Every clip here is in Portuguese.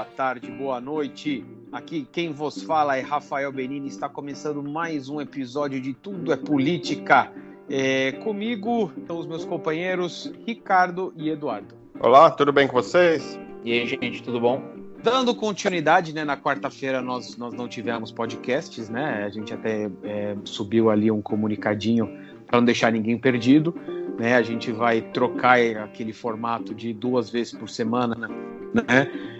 boa tarde, boa noite. Aqui quem vos fala é Rafael Benini. Está começando mais um episódio de Tudo é Política. É, comigo estão os meus companheiros Ricardo e Eduardo. Olá, tudo bem com vocês? E aí, gente, tudo bom? Dando continuidade, né? Na quarta-feira nós, nós não tivemos podcasts, né? A gente até é, subiu ali um comunicadinho para não deixar ninguém perdido. Né? A gente vai trocar aquele formato de duas vezes por semana, né?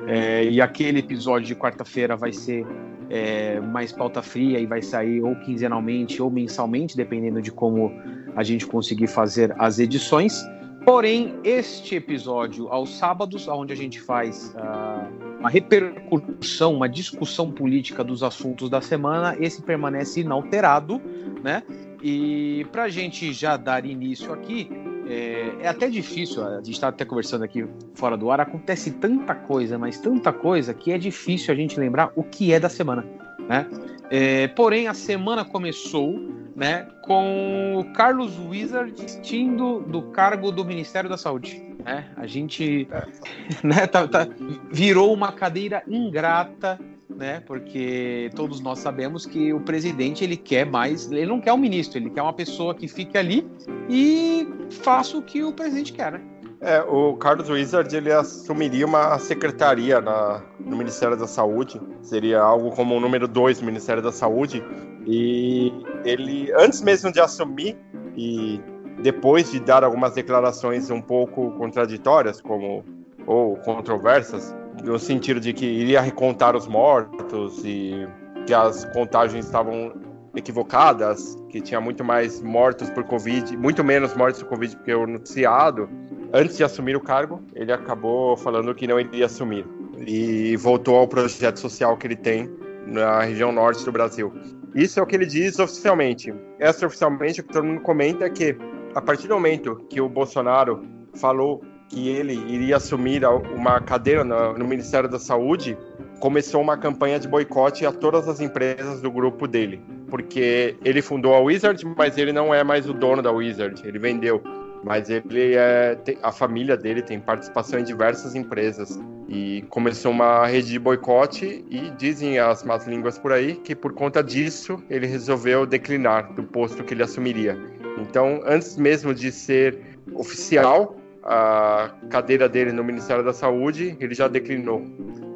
É, e aquele episódio de quarta-feira vai ser é, mais pauta fria e vai sair ou quinzenalmente ou mensalmente, dependendo de como a gente conseguir fazer as edições. Porém, este episódio aos sábados, onde a gente faz uh, uma repercussão, uma discussão política dos assuntos da semana, esse permanece inalterado, né? E para a gente já dar início aqui, é, é, até difícil, a gente está até conversando aqui fora do ar, acontece tanta coisa, mas tanta coisa que é difícil a gente lembrar o que é da semana, né? É, porém, a semana começou né, com o Carlos Wizard desistindo do cargo do Ministério da Saúde. Né? A gente né, tá, tá, virou uma cadeira ingrata né? Porque todos nós sabemos que o presidente ele quer mais, ele não quer um ministro, ele quer uma pessoa que fique ali e faça o que o presidente quer, né? É, o Carlos Wizard ele assumiria uma secretaria na, no Ministério da Saúde, seria algo como o número dois do Ministério da Saúde, e ele, antes mesmo de assumir e depois de dar algumas declarações um pouco contraditórias, como ou controversas, no sentido de que iria recontar os mortos e que as contagens estavam equivocadas, que tinha muito mais mortos por Covid, muito menos mortos por Covid que o noticiado. Antes de assumir o cargo, ele acabou falando que não iria assumir e voltou ao projeto social que ele tem na região norte do Brasil. Isso é o que ele diz oficialmente. Extraoficialmente, o que todo mundo comenta é que, a partir do momento que o Bolsonaro falou que ele iria assumir uma cadeira no, Ministério da Saúde, começou uma campanha de boicote a todas as empresas do grupo dele, porque ele fundou a Wizard, mas ele não é mais o dono da Wizard, ele vendeu. Mas ele é, a família dele tem participação em diversas empresas e começou uma rede de boicote e dizem as más línguas por aí que por conta disso ele resolveu declinar do posto que ele assumiria. Então, antes mesmo de ser oficial, a cadeira dele no Ministério da Saúde, ele já declinou.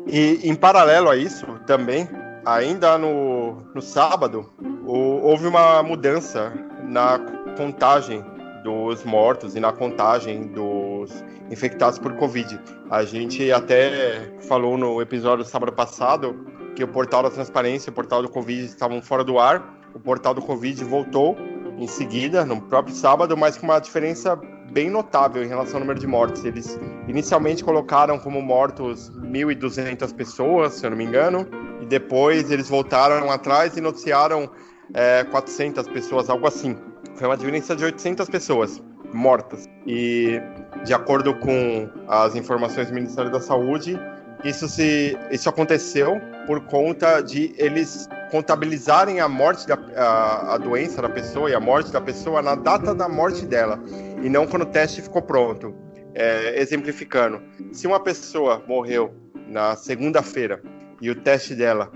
E em paralelo a isso, também, ainda no, no sábado, o, houve uma mudança na contagem dos mortos e na contagem dos infectados por Covid. A gente até falou no episódio do sábado passado que o portal da transparência e o portal do Covid estavam fora do ar. O portal do Covid voltou em seguida, no próprio sábado, mas com uma diferença bem notável em relação ao número de mortes. Eles inicialmente colocaram como mortos 1.200 pessoas, se eu não me engano, e depois eles voltaram atrás e noticiaram é, 400 pessoas, algo assim. Foi uma diferença de 800 pessoas mortas. E, de acordo com as informações do Ministério da Saúde, isso, se, isso aconteceu por conta de eles contabilizarem a morte da a, a, doença da pessoa e a morte da pessoa na data da morte dela e não quando o teste ficou pronto. É, exemplificando, se uma pessoa morreu na segunda-feira e o teste dela,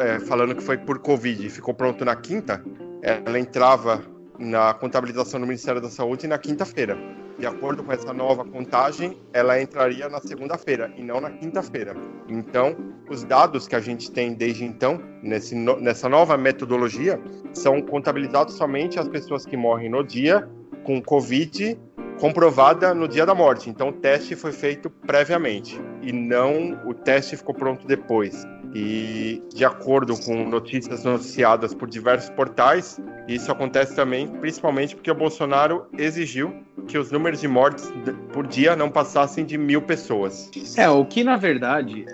é, falando que foi por Covid, ficou pronto na quinta, ela entrava na contabilização do Ministério da Saúde na quinta-feira de acordo com essa nova contagem, ela entraria na segunda-feira e não na quinta-feira. Então, os dados que a gente tem desde então, nesse, nessa nova metodologia, são contabilizados somente as pessoas que morrem no dia com Covid comprovada no dia da morte. Então, o teste foi feito previamente e não o teste ficou pronto depois. E de acordo com notícias noticiadas por diversos portais, isso acontece também, principalmente porque o Bolsonaro exigiu que os números de mortes por dia não passassem de mil pessoas. É, o que na verdade,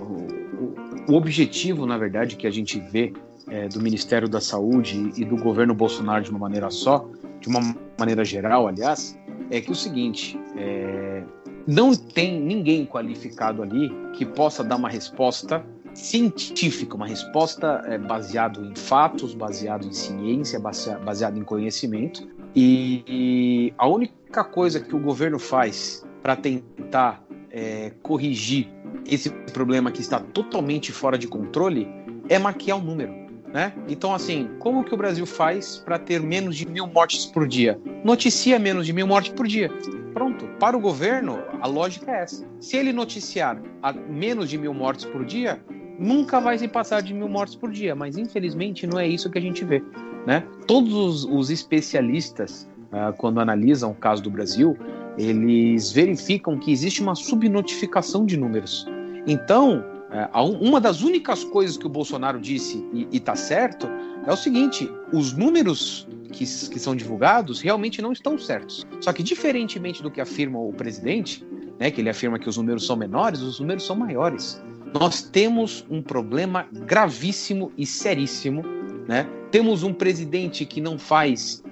o, o objetivo, na verdade, que a gente vê é, do Ministério da Saúde e do governo Bolsonaro de uma maneira só, de uma maneira geral, aliás, é que o seguinte, é, não tem ninguém qualificado ali que possa dar uma resposta científica, uma resposta é, baseada em fatos, baseado em ciência, baseado em conhecimento. E, e a única coisa que o governo faz para tentar é, corrigir esse problema que está totalmente fora de controle é maquiar o número. Né? Então, assim, como que o Brasil faz para ter menos de mil mortes por dia? Noticia menos de mil mortes por dia. Pronto. Para o governo, a lógica é essa. Se ele noticiar menos de mil mortes por dia, nunca vai se passar de mil mortes por dia. Mas, infelizmente, não é isso que a gente vê. Né? Todos os, especialistas, uh, quando analisam o caso do Brasil, eles verificam que existe uma subnotificação de números. Então, é, uma das únicas coisas que o Bolsonaro disse e está certo é o seguinte: os números que, que são divulgados realmente não estão certos. Só que, diferentemente do que afirma o presidente, né, que ele afirma que os números são menores, os números são maiores. Nós temos um problema gravíssimo e seríssimo. Né? Temos um presidente que não faz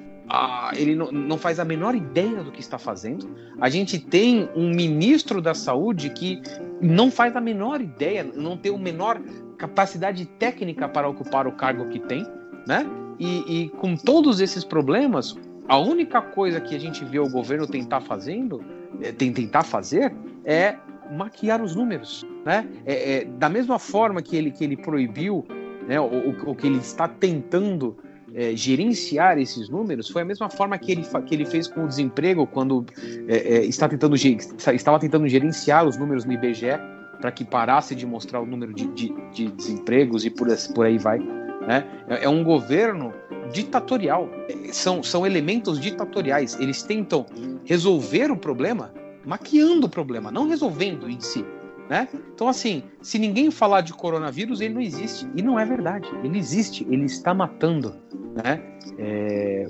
ele não, não, faz a menor ideia do que está fazendo. A gente tem um ministro da saúde que não faz a menor ideia, não tem a menor capacidade técnica para ocupar o cargo que tem, né? E, e com todos esses problemas, a única coisa que a gente vê o governo tentar fazendo, é, tentar fazer, é maquiar os números, né? É, é, da mesma forma que ele, que ele proibiu, né, o, o que ele está tentando é, gerenciar esses números foi a mesma forma que ele, que ele fez com o desemprego quando é, é, está tentando, estava tentando gerenciar os números no IBGE para que parasse de mostrar o número de, de, de desempregos e por, por aí vai. Né? É, é um governo ditatorial, são, são elementos ditatoriais. Eles tentam resolver o problema maquiando o problema, não resolvendo em si. Né? Então, assim, se ninguém falar de coronavírus, ele não existe. E não é verdade. Ele existe, ele está matando. Né? É,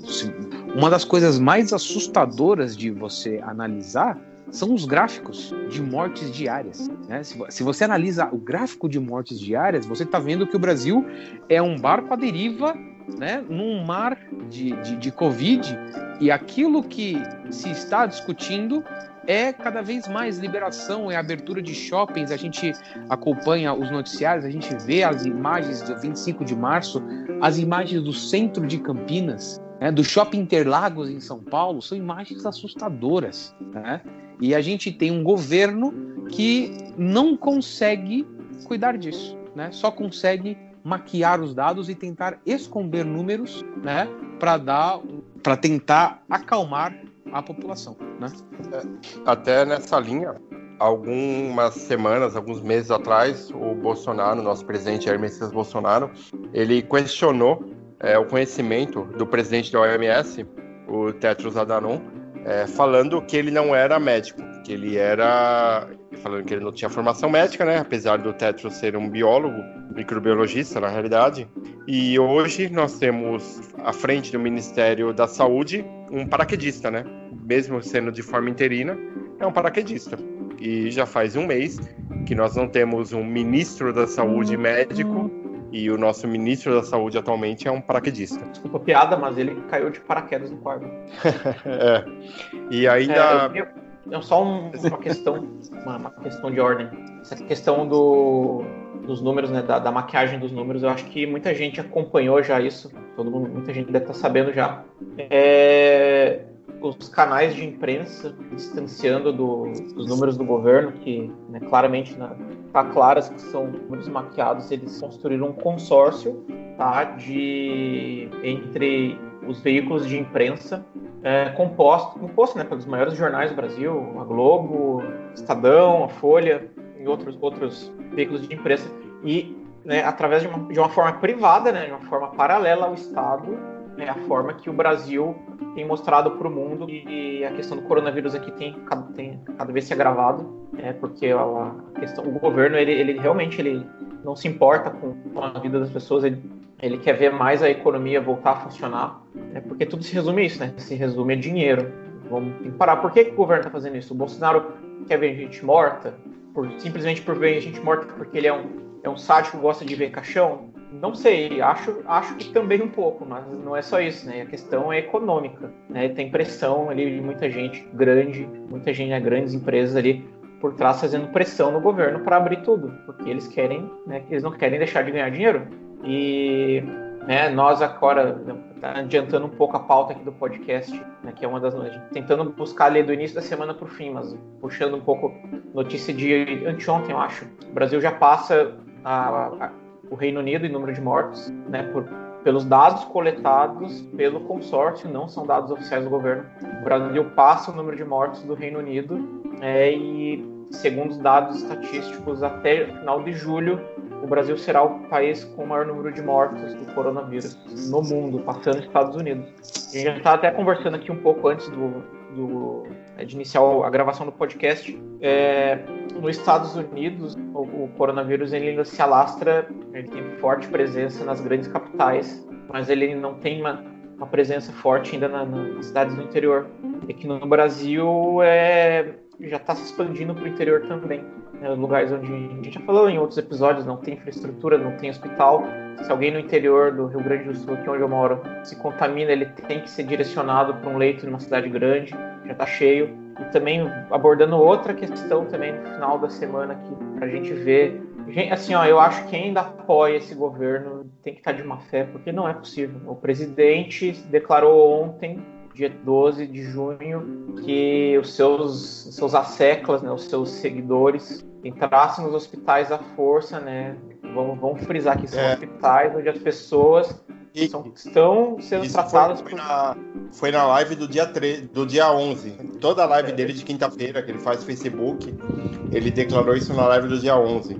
uma das coisas mais assustadoras de você analisar são os gráficos de mortes diárias. Né? Se, se, você analisa o gráfico de mortes diárias, você está vendo que o Brasil é um barco à deriva né, num mar de, de, de Covid e aquilo que se está discutindo é cada vez mais liberação, é abertura de shoppings. A gente acompanha os noticiários, a gente vê as imagens do 25 de março, as imagens do centro de Campinas, né, do shopping Interlagos em São Paulo, são imagens assustadoras. Né? E a gente tem um governo que não consegue cuidar disso, né? só consegue maquiar os dados e tentar esconder números né, para dar para tentar acalmar a população, né? É, até nessa linha, algumas semanas, alguns meses atrás, o Bolsonaro, nosso presidente Messias Bolsonaro, ele questionou é, o conhecimento do presidente da OMS, o Tedros Adhanom, é, falando que ele não era médico, que ele era falando que ele não tinha formação médica, né? Apesar do Tedros ser um biólogo, microbiologista na realidade. E hoje nós temos à frente do Ministério da Saúde um paraquedista, né? Mesmo sendo de forma interina, é um paraquedista. E já faz um mês que nós não temos um ministro da Saúde médico e o nosso ministro da Saúde atualmente é um paraquedista. Desculpa a piada, mas ele caiu de paraquedas no quarto. é. E ainda. É, eu, eu, só um, uma questão, uma, uma, questão de ordem. Essa questão do, dos números, né, da, da, maquiagem dos números, eu acho que muita gente acompanhou já isso. Todo mundo, muita gente deve estar sabendo já. É, os canais de imprensa distanciando do, dos números do governo, que né, claramente está claras que são números maquiados, eles construíram um consórcio tá, de, entre os veículos de imprensa é, composto, composto né, pelos maiores jornais do Brasil, a Globo, Estadão, a Folha e outros, outros veículos de imprensa, e né, através de uma, de uma forma privada, né, de uma forma paralela ao Estado, é a forma que o Brasil tem mostrado para o mundo e a questão do coronavírus aqui tem, tem cada vez se agravado, é, porque a, questão, o governo ele, ele realmente ele não se importa com a vida das pessoas, ele, ele quer ver mais a economia voltar a funcionar, né, porque tudo se resume a isso, né? Se resume a dinheiro. Vamos parar. Por que, que o governo está fazendo isso? O Bolsonaro quer ver gente morta, por, simplesmente por ver gente morta porque ele é um, é um sádico que gosta de ver caixão? Não sei, acho, acho que também um pouco, mas não é só isso, né? A questão é econômica, né? Tem pressão ali de muita gente grande, muita gente, né? grandes empresas ali por trás fazendo pressão no governo para abrir tudo, porque eles querem, né? Eles não querem deixar de ganhar dinheiro. E né, nós agora, tá adiantando um pouco a pauta aqui do podcast, né, que é uma das tentando buscar ali do início da semana para o fim, mas puxando um pouco notícia de anteontem, eu acho. O Brasil já passa a, a, o Reino Unido em número de mortos, né, por, pelos dados coletados pelo consórcio, não são dados oficiais do governo. O Brasil passa o número de mortos do Reino Unido é, e, segundo os dados estatísticos, até final de julho, o Brasil será o país com o maior número de mortos do coronavírus no mundo, passando os Estados Unidos. A gente já estava até conversando aqui um pouco antes do, do é, de iniciar a gravação do podcast. É, nos Estados Unidos, o, o, coronavírus ele ainda se alastra, ele tem forte presença nas grandes capitais, mas ele não tem uma, uma presença forte ainda na, nas cidades do interior. E que no Brasil é, já está se expandindo para o interior também né, lugares onde a gente já falou em outros episódios, não tem infraestrutura, não tem hospital. Se alguém no interior do Rio Grande do Sul, aqui onde eu moro, se contamina, ele tem que ser direcionado para um leito numa cidade grande, já está cheio. E também abordando outra questão também no final da semana aqui, para a gente ver. Assim, ó, eu acho que quem ainda apoia esse governo tem que estar tá de má fé, porque não é possível. O presidente declarou ontem dia 12 de junho, que os seus, seus asseclas, né, os seus seguidores, entrassem nos hospitais à força, né? Vamos, vamos frisar que são é. hospitais onde as pessoas e, são, estão sendo tratadas foi, por... na, foi na live do dia, 3, do dia 11. Toda a live é. dele de quinta-feira, que ele faz no Facebook, ele declarou isso na live do dia 11.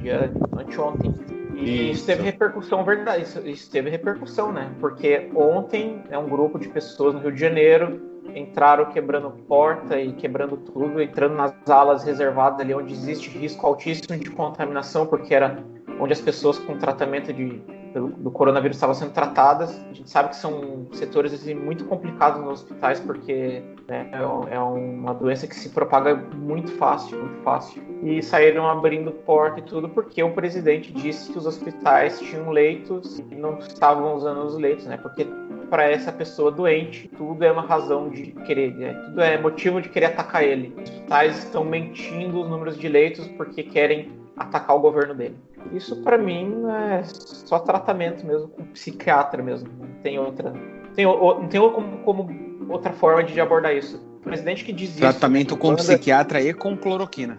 Dia anteontem. E isso. isso teve repercussão, verdade. Isso, isso teve repercussão, né? Porque ontem é um grupo de pessoas no Rio de Janeiro entraram quebrando porta e quebrando tudo, entrando nas alas reservadas ali onde existe risco altíssimo de contaminação, porque era onde as pessoas com tratamento de do coronavírus estavam sendo tratadas. A gente sabe que são setores assim, muito complicados nos hospitais, porque né, é, é uma doença que se propaga muito fácil, muito fácil. E saíram abrindo porta e tudo, porque o presidente disse que os hospitais tinham leitos e não estavam usando os leitos, né? Porque para essa pessoa doente, tudo é uma razão de querer, né? tudo é motivo de querer atacar ele. Os hospitais estão mentindo os números de leitos porque querem atacar o governo dele. Isso para mim é só tratamento mesmo com psiquiatra mesmo. Não tem outra, tem, não tem como, como outra forma de abordar isso. O presidente que diz tratamento isso, com manda... psiquiatra e com cloroquina.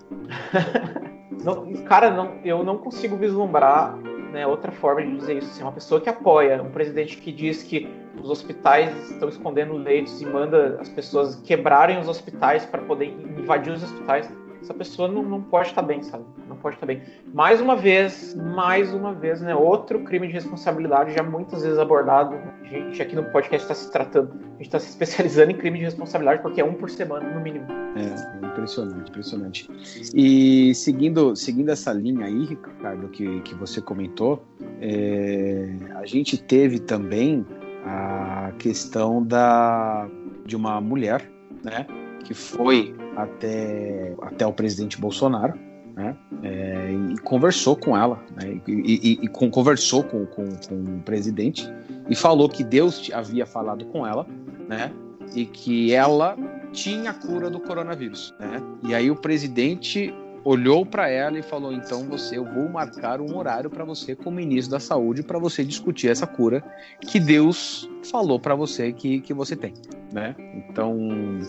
não, cara, não, eu não consigo vislumbrar né, outra forma de dizer isso. Assim, uma pessoa que apoia, um presidente que diz que os hospitais estão escondendo leitos e manda as pessoas quebrarem os hospitais para poder invadir os hospitais essa pessoa não, não pode estar bem, sabe? Não pode estar bem. Mais uma vez, mais uma vez, né? Outro crime de responsabilidade já muitas vezes abordado. A gente aqui no podcast está se tratando, a gente está se especializando em crime de responsabilidade porque é um por semana, no mínimo. É, impressionante, impressionante. E seguindo, seguindo essa linha aí, Ricardo, que, que você comentou, é, a gente teve também a questão da, de uma mulher, né? Que foi até, até o presidente Bolsonaro, né? É, e conversou com ela, né? E, e, e com, conversou com, com, com, o presidente e falou que Deus havia falado com ela, né? E que ela tinha a cura do coronavírus, né? E aí o presidente olhou para ela e falou: então você, eu vou marcar um horário para você com o ministro da Saúde para você discutir essa cura que Deus falou para você que, que você tem, né? Então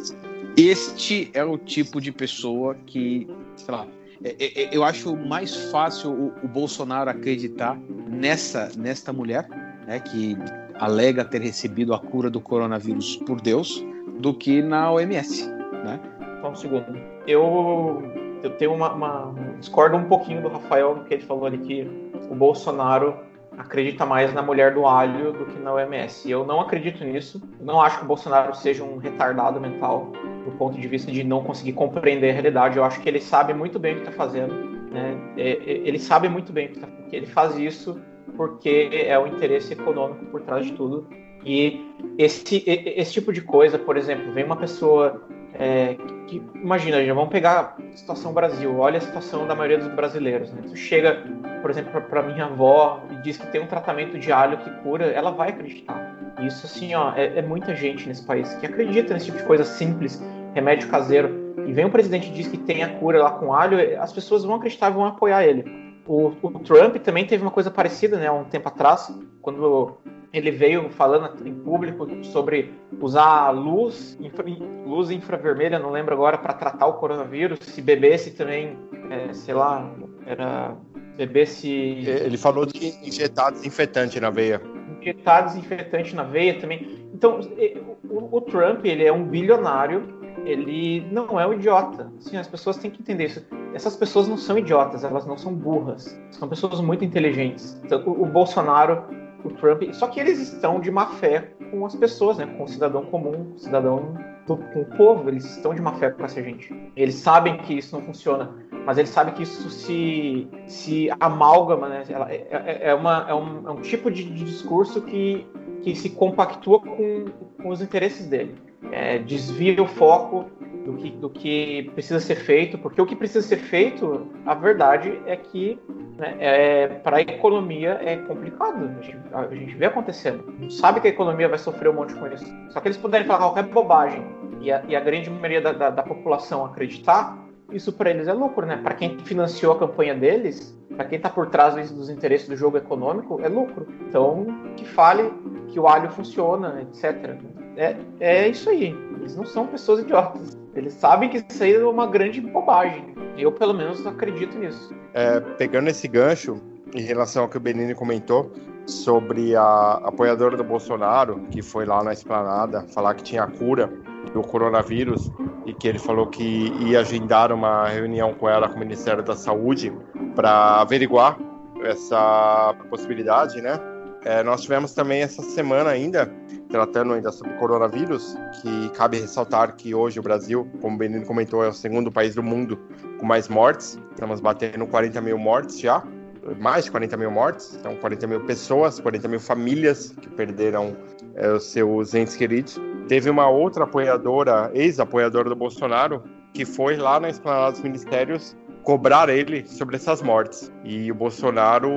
este é o tipo de pessoa que, sei lá, é, é, é, eu acho mais fácil o, Bolsonaro acreditar nessa nesta mulher, né, que alega ter recebido a cura do coronavírus por Deus, do que na OMS, né? Só um segundo. Eu eu tenho uma, uma discordo um pouquinho do Rafael que ele falou ali que o Bolsonaro acredita mais na mulher do alho do que na OMS. Eu não acredito nisso. Não acho que o Bolsonaro seja um retardado mental do ponto de vista de não conseguir compreender a realidade. Eu acho que ele sabe muito bem o que está fazendo. Né? É, é, ele sabe muito bem tá, que ele faz isso porque é o interesse econômico por trás de tudo. E esse, esse tipo de coisa, por exemplo, vem uma pessoa é, que, imagina, já vamos pegar a situação Brasil, olha a situação da maioria dos brasileiros. Né? Tu chega, por exemplo, para minha avó e diz que tem um tratamento de alho que cura, ela vai acreditar. Isso, assim, ó, é, é muita gente nesse país que acredita nesse tipo de coisa simples, remédio caseiro. E vem um presidente e diz que tem a cura lá com alho, as pessoas vão acreditar e vão apoiar ele. O, o, Trump também teve uma coisa parecida, né, um tempo atrás, quando ele veio falando em público sobre usar luz, infra, luz infravermelha, não lembro agora, para tratar o coronavírus, se bebesse também, é, sei lá, era bebesse. Ele falou de injetar desinfetante na veia. Injetar desinfetante na veia também. Então, o, o Trump, ele é um bilionário ele não é um idiota. Assim, as pessoas têm que entender isso. Essas pessoas não são idiotas, elas não são burras. São pessoas muito inteligentes. Então, o, Bolsonaro, o Trump, só que eles estão de má fé com as pessoas, né? Com o cidadão comum, o cidadão do, com o povo. Eles estão de má fé com essa gente. Eles sabem que isso não funciona, mas eles sabem que isso se, se amálgama, né? É, é, é, uma, é, um, é um tipo de, de discurso que, que se compactua com, com os interesses dele é, desvia o foco do que, do que precisa ser feito, porque o que precisa ser feito, a verdade é que né, é, para a economia é complicado. A gente, a gente vê acontecendo. A gente sabe que a economia vai sofrer um monte com isso. Só que eles puderem falar qualquer bobagem e a, e a grande maioria da, da, da população acreditar, isso para eles é lucro, né? Para quem financiou a campanha deles, para quem está por trás dos interesses do jogo econômico, é lucro. Então, que fale que o alho funciona, etc. É, é isso aí. Eles não são pessoas idiotas. Eles sabem que isso aí é uma grande bobagem. Eu, pelo menos, acredito nisso. É, pegando esse gancho, em relação ao que o Benini comentou, sobre a apoiadora do Bolsonaro, que foi lá na esplanada falar que tinha cura do coronavírus e que ele falou que ia agendar uma reunião com ela, com o Ministério da Saúde, para averiguar essa possibilidade, né? É, nós tivemos também essa semana ainda, tratando ainda sobre coronavírus, que cabe ressaltar que hoje o Brasil, como o Benino comentou, é o segundo país do mundo com mais mortes. Estamos batendo 40 mil mortes já, mais de 40 mil mortes, então 40 mil pessoas, 40 mil famílias que perderam é, os seus entes queridos. Teve uma outra apoiadora, ex-apoiadora do Bolsonaro, que foi lá na esplanada dos ministérios cobrar ele sobre essas mortes. E o Bolsonaro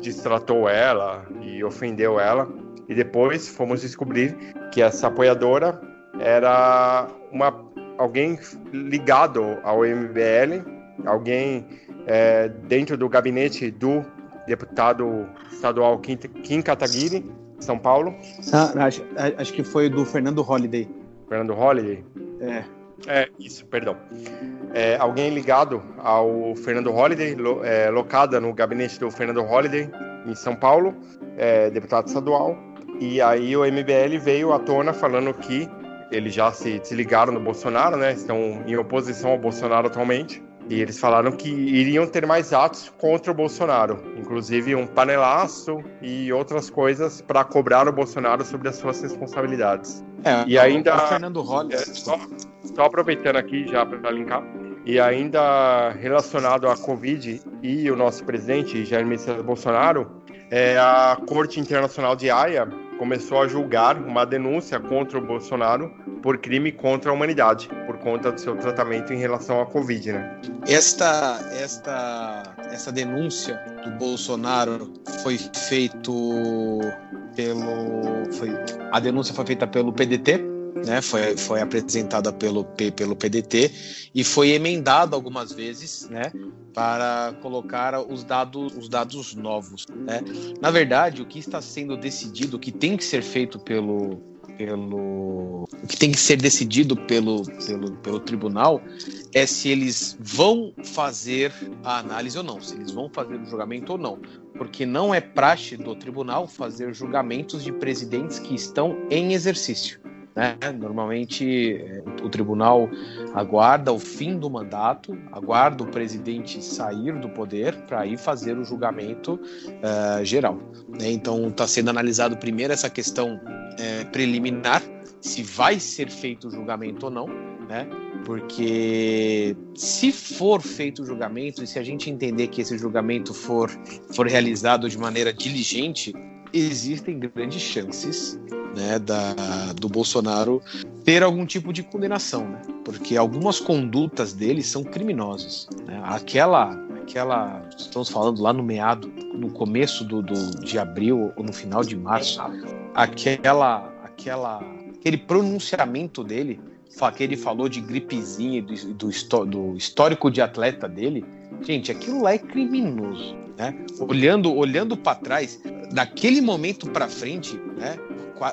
distratou ela e ofendeu ela. E depois fomos descobrir que essa apoiadora era uma alguém ligado ao MBL, alguém é, dentro do gabinete do deputado estadual Kim, Kim Kataguiri, São Paulo. Ah, acho, acho que foi do Fernando Holliday. Fernando Holliday? É. É, isso, perdão. É, alguém ligado ao Fernando Holliday, lo, é, locada no gabinete do Fernando Holliday, em São Paulo, é, deputado estadual. E aí o MBL veio à tona falando que eles já se desligaram do Bolsonaro, né? Estão em oposição ao Bolsonaro atualmente. E eles falaram que iriam ter mais atos contra o Bolsonaro, inclusive um panelaço e outras coisas para cobrar o Bolsonaro sobre as suas responsabilidades. É, e ainda. Fernando Holliday. É, só, só aproveitando aqui já para linkar. E ainda relacionado à Covid e o nosso presidente Jair Messias Bolsonaro, é, a Corte Internacional de Haia começou a julgar uma denúncia contra o Bolsonaro por crime contra a humanidade, por conta do seu tratamento em relação à Covid, né? Esta, esta, essa denúncia do Bolsonaro foi feito pelo, foi, a denúncia foi feita pelo PDT, né, foi, foi apresentada pelo, pelo PDT e foi emendado algumas vezes né, para colocar os dados, os dados novos. Né. Na verdade, o que está sendo decidido, o que tem que ser feito pelo, pelo o que tem que ser decidido pelo, pelo, pelo tribunal é se eles vão fazer a análise ou não, se eles vão fazer o julgamento ou não, porque não é praxe do tribunal fazer julgamentos de presidentes que estão em exercício. Né? Normalmente é, o tribunal aguarda o fim do mandato, aguarda o presidente sair do poder para ir fazer o julgamento uh, geral. Né? Então está sendo analisado primeiro essa questão é, preliminar, se vai ser feito o julgamento ou não, né? porque se for feito o julgamento e se a gente entender que esse julgamento for, for realizado de maneira diligente, existem grandes chances né, da, do Bolsonaro ter algum tipo de condenação, né? porque algumas condutas dele são criminosas. Né? Aquela, aquela, estamos falando lá no meado, no começo do, do, de abril ou no final de março, aquela, aquela, aquele pronunciamento dele, que ele falou de gripezinha do, do, do histórico de atleta dele, gente, aquilo lá é criminoso. Né? Olhando, olhando para trás, daquele momento para frente, né?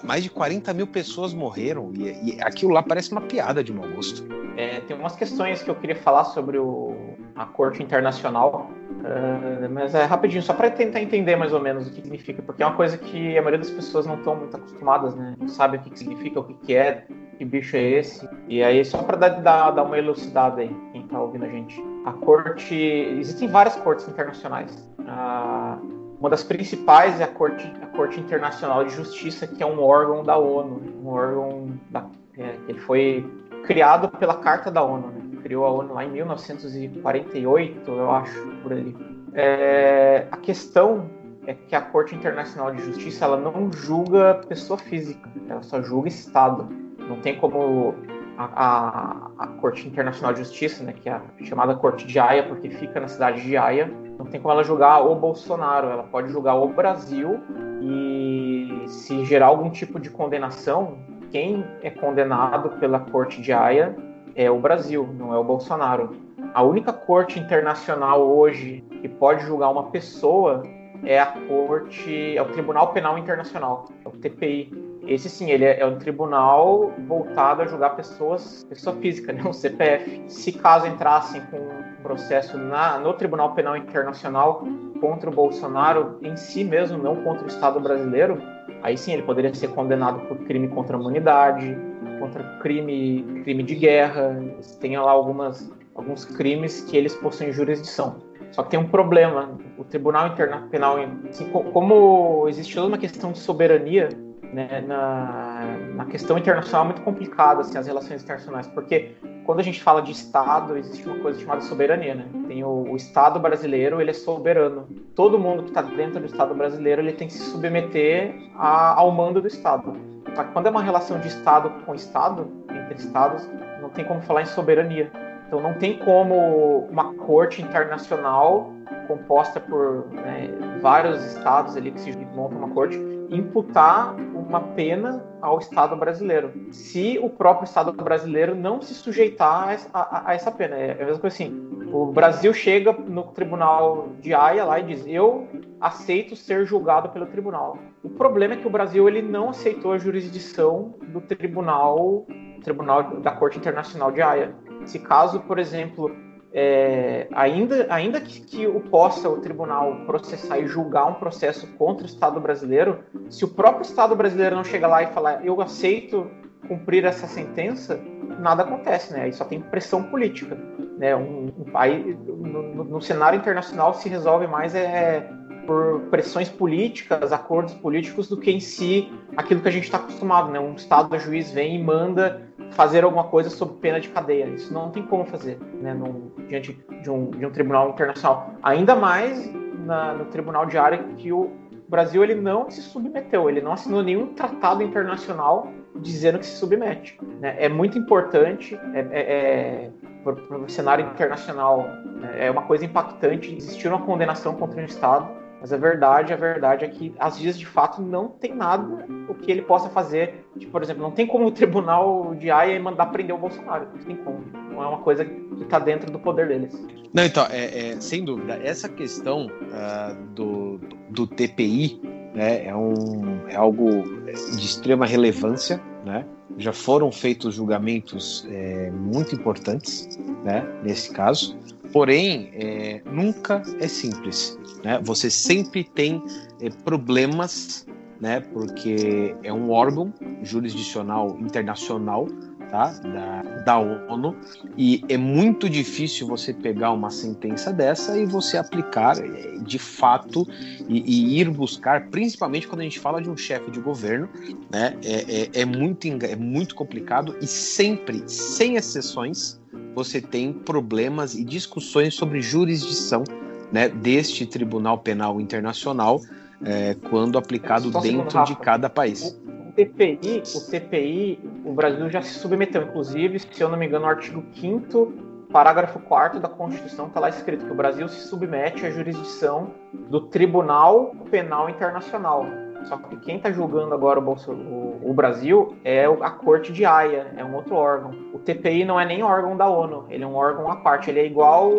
Mais de 40 mil pessoas morreram e, e, aquilo lá parece uma piada de mau gosto. É, tem umas questões que eu queria falar sobre o, a Corte Internacional, uh, mas é rapidinho, só para tentar entender mais ou menos o que significa, porque é uma coisa que a maioria das pessoas não estão muito acostumadas, né? Não sabe o que, significa, o que, que é, que bicho é esse. E aí, só para dar, dar, dar uma elucidada aí, quem está ouvindo a gente. A Corte. Existem várias cortes internacionais. Uh, uma das principais é a Corte, a Corte Internacional de Justiça, que é um órgão da ONU, um órgão da, é, ele foi criado pela Carta da ONU, né? criou a ONU lá em 1948, eu acho, por ali. É, a questão é que a Corte Internacional de Justiça ela não julga pessoa física, ela só julga Estado. Não tem como a, a, a Corte Internacional de Justiça, né, que é chamada Corte de Haia, porque fica na cidade de Haia, não tem como ela julgar o Bolsonaro, ela pode julgar o Brasil e se gerar algum tipo de condenação, quem é condenado pela Corte de Haia é o Brasil, não é o Bolsonaro. A única corte internacional hoje que pode julgar uma pessoa é a corte, é o Tribunal Penal Internacional, é o TPI. Esse sim, ele é, é um tribunal voltado a julgar pessoas, pessoa física, né, um CPF. Se caso entrassem com um processo na, no Tribunal Penal Internacional contra o Bolsonaro em si mesmo, não contra o Estado brasileiro, aí sim ele poderia ser condenado por crime contra a humanidade, contra crime, crime de guerra. Tem lá algumas, alguns crimes que eles possuem jurisdição. Só que tem um problema. O Tribunal Internacional Penal, assim, como existe toda uma questão de soberania né, na, na questão internacional é muito complicada assim, as relações internacionais, porque quando a gente fala de Estado, existe uma coisa chamada soberania, né? Tem o, o Estado brasileiro, ele é soberano. Todo mundo que está dentro do Estado brasileiro, ele tem que se submeter a, ao mando do Estado. Só que quando é uma relação de Estado com Estado, entre Estados, não tem como falar em soberania. Então não tem como uma corte internacional composta por né, vários estados ali que se montam uma corte imputar uma pena ao Estado brasileiro, se o próprio Estado brasileiro não se sujeitar a, a, a essa pena. É, é a mesma coisa assim. O Brasil chega no tribunal de Haia lá e diz: Eu aceito ser julgado pelo tribunal. O problema é que o Brasil ele não aceitou a jurisdição do tribunal, tribunal da Corte Internacional de Haia. Se caso, por exemplo, é, ainda, ainda que, que o possa o tribunal processar e julgar um processo contra o Estado brasileiro, se o próprio Estado brasileiro não chega lá e falar eu aceito cumprir essa sentença, nada acontece, né? Aí só tem pressão política, né? Um, um país no, no, cenário internacional se resolve mais é por pressões políticas, acordos políticos, do que em si aquilo que a gente está acostumado, né? Um Estado juiz vem e manda fazer alguma coisa sob pena de cadeia. Isso não tem como fazer né, no, diante de um, de um tribunal internacional. Ainda mais na, no tribunal de área que o Brasil ele não se submeteu, ele não assinou nenhum tratado internacional dizendo que se submete. Né? É muito importante, é, é, é para o cenário internacional, né, é uma coisa impactante existir uma condenação contra um Estado mas a verdade, a verdade é que às vezes de fato não tem nada o que ele possa fazer. Tipo, por exemplo, não tem como o tribunal de Haia mandar prender o Bolsonaro. Não tem como. Não é uma coisa que está dentro do poder deles. Não, então, é, é sem dúvida, essa questão uh, do, do TPI né, é, um, é algo de extrema relevância, né? Já foram feitos julgamentos é, muito importantes, né, nesse caso. Porém, é, nunca é simples. Né? Você sempre tem é, problemas, né? porque é um órgão jurisdicional internacional tá? da, da ONU e é muito difícil você pegar uma sentença dessa e você aplicar é, de fato e, e ir buscar, principalmente quando a gente fala de um chefe de governo, né? é, é, é muito, é muito complicado e sempre, sem exceções, você tem problemas e discussões sobre jurisdição né, deste Tribunal Penal Internacional é, quando aplicado dentro de cada país. O TPI, o TPI, o Brasil já se submeteu, inclusive, se eu não me engano, no artigo 5 parágrafo 4 da Constituição está lá escrito que o Brasil se submete à jurisdição do Tribunal Penal Internacional. Só que quem está julgando agora o, Bolso, o, o, Brasil é a Corte de Haia, é um outro órgão. O TPI não é nem órgão da ONU, ele é um órgão à parte, ele é igual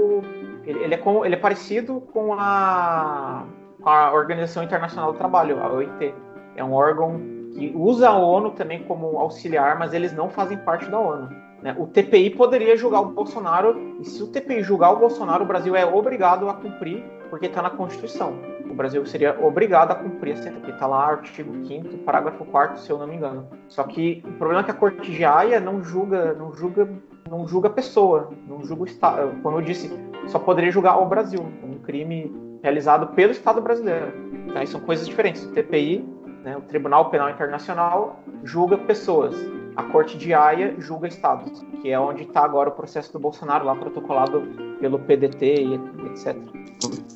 Ele, ele, é, com, ele é parecido com a, com a Organização Internacional do Trabalho, a OIT. É um órgão que usa a ONU também como auxiliar, mas eles não fazem parte da ONU. Né? O TPI poderia julgar o Bolsonaro, e se o TPI julgar o Bolsonaro, o Brasil é obrigado a cumprir, porque está na Constituição. O Brasil seria obrigado a cumprir esse TPI. Está lá, artigo 5 parágrafo 4 se eu não me engano. Só que o problema é que a Corte de Haia não julga, não julga, não julga a pessoa, não julga o Estado. Como eu disse, só poderia julgar o Brasil, um crime realizado pelo Estado brasileiro. Então, são coisas diferentes. O TPI, né, o Tribunal Penal Internacional, julga pessoas a Corte de Haia julga estados, que é onde está agora o processo do Bolsonaro, lá protocolado pelo PDT e etc.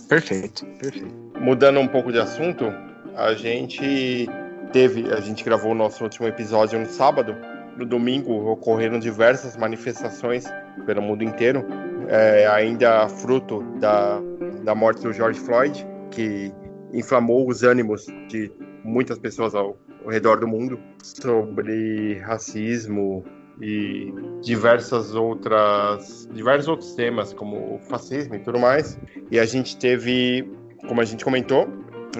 Perfeito, perfeito. Mudando um pouco de assunto, a gente teve, a gente gravou o nosso último episódio no sábado. No domingo ocorreram diversas manifestações pelo mundo inteiro, é, ainda fruto da, da morte do George Floyd, que inflamou os ânimos de muitas pessoas ao, ao redor do mundo. Sobre racismo e diversas outras diversos outros temas como o fascismo e tudo mais. E a gente teve como a gente comentou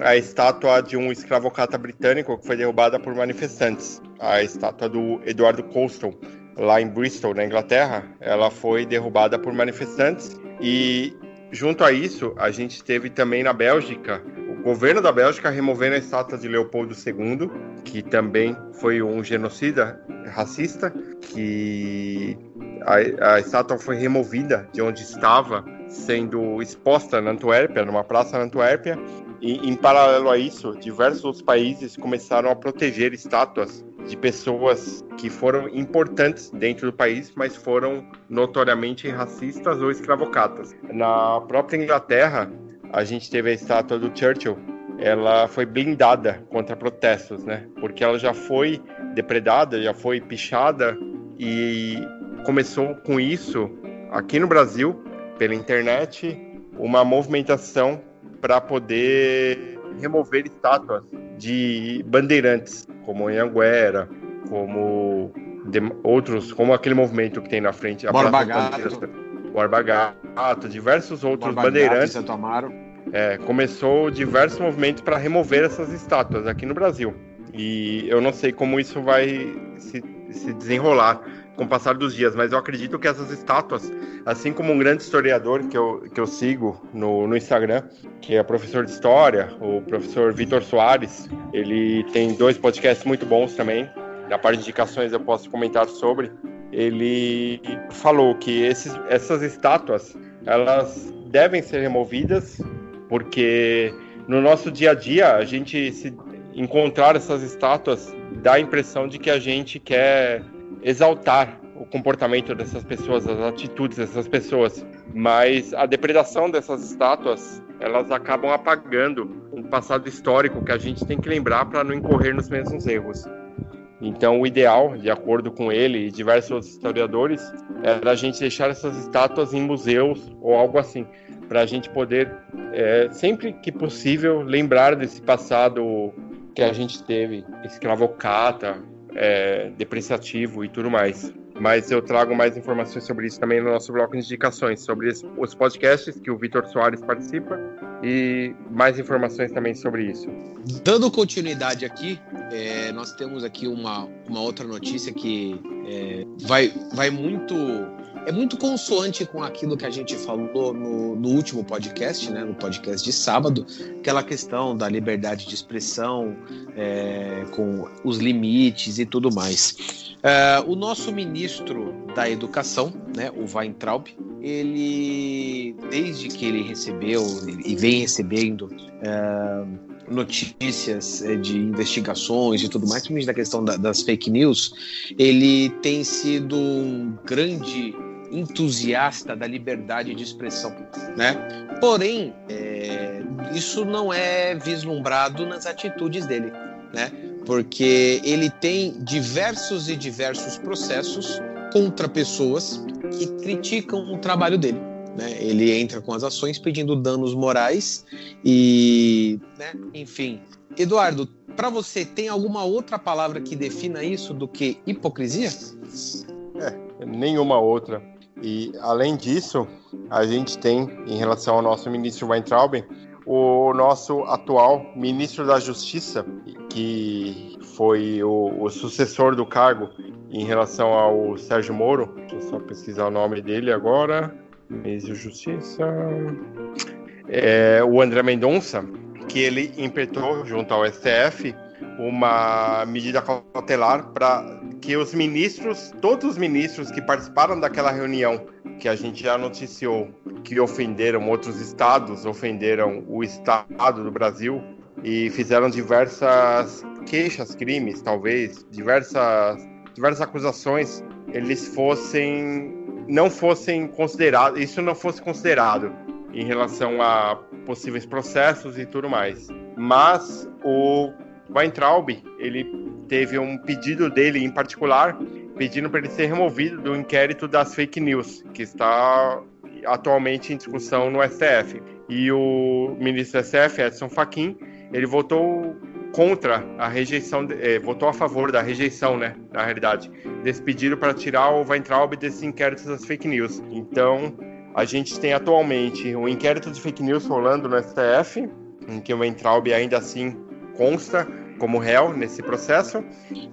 a estátua de um escravocrata britânico que foi derrubada por manifestantes. A estátua do Eduardo Colston lá em Bristol na Inglaterra ela foi derrubada por manifestantes e junto a isso a gente teve também na Bélgica governo da Bélgica removendo a estátua de Leopoldo II, que também foi um genocida racista, que a, a estátua foi removida de onde estava, sendo exposta na Antuérpia, numa praça na Antuérpia. E, em paralelo a isso, diversos países começaram a proteger estátuas de pessoas que foram importantes dentro do país, mas foram notoriamente racistas ou escravocatas. Na própria Inglaterra, a gente teve a estátua do Churchill, ela foi blindada contra protestos, né? Porque ela já foi depredada, já foi pichada e começou com isso aqui no Brasil, pela internet, uma movimentação para poder remover estátuas de bandeirantes, como Anhanguera, como de, outros, como aquele movimento que tem na frente, a Borba Gato. Borba Gato, diversos outros Borba bandeirantes. Gato, Amaro é, começou diversos movimentos para remover essas estátuas aqui no Brasil. E eu não sei como isso vai se, se desenrolar com o passar dos dias, mas eu acredito que essas estátuas, assim como um grande historiador que eu, que eu sigo no, no Instagram, que é professor de história, o professor Vitor Soares, ele tem dois podcasts muito bons também. Na parte de indicações eu posso comentar sobre. Ele falou que esses, essas estátuas elas devem ser removidas porque no nosso dia a dia a gente se encontrar essas estátuas dá a impressão de que a gente quer exaltar o comportamento dessas pessoas, as atitudes dessas pessoas, mas a depredação dessas estátuas elas acabam apagando um passado histórico que a gente tem que lembrar para não incorrer nos mesmos erros. Então, o ideal, de acordo com ele e diversos outros historiadores, era a gente deixar essas estátuas em museus ou algo assim, para a gente poder, é, sempre que possível, lembrar desse passado que a gente teve, escravocata, é, depreciativo e tudo mais. Mas eu trago mais informações sobre isso também no nosso bloco de indicações, sobre os podcasts que o Vitor Soares participa e mais informações também sobre isso. Dando continuidade aqui, é, nós temos aqui uma, uma outra notícia que é, vai, vai muito é muito consoante com aquilo que a gente falou no, no, último podcast, né, no podcast de sábado, aquela questão da liberdade de expressão, é, com os limites e tudo mais. É, o nosso ministro da Educação, né, o Weintraub, ele, desde que ele recebeu e vem recebendo é, notícias é, de investigações e tudo mais, principalmente da questão da, das fake news, ele tem sido um grande entusiasta da liberdade de expressão, né? Porém, é, isso não é vislumbrado nas atitudes dele, né? Porque ele tem diversos e diversos processos contra pessoas que criticam o trabalho dele. Né? Ele entra com as ações pedindo danos morais e, né? enfim. Eduardo, para você tem alguma outra palavra que defina isso do que hipocrisia? É, nenhuma outra E além disso, a gente tem, em relação ao nosso ministro Weintraub, o nosso atual ministro da Justiça, que foi o, o, sucessor do cargo em relação ao Sérgio Moro. Deixa eu só pesquisar o nome dele agora. Ministro da Justiça. É, o André Mendonça, que ele impetrou junto ao STF uma medida cautelar para que os ministros, todos os ministros que participaram daquela reunião que a gente já noticiou, que ofenderam outros estados, ofenderam o estado do Brasil e fizeram diversas queixas, crimes, talvez, diversas, diversas acusações, eles fossem não fossem considerados, isso não fosse considerado em relação a possíveis processos e tudo mais. Mas o Weintraub, ele teve um pedido dele em particular, pedindo para ele ser removido do inquérito das fake news, que está atualmente em discussão no STF. E o ministro do STF, Edson Fachin, ele votou contra a rejeição, eh, votou a favor da rejeição, né, na realidade, desse pedido para tirar o Weintraub desse inquérito das fake news. Então, a gente tem atualmente o inquérito de fake news rolando no STF, em que o Weintraub ainda assim consta como réu nesse processo.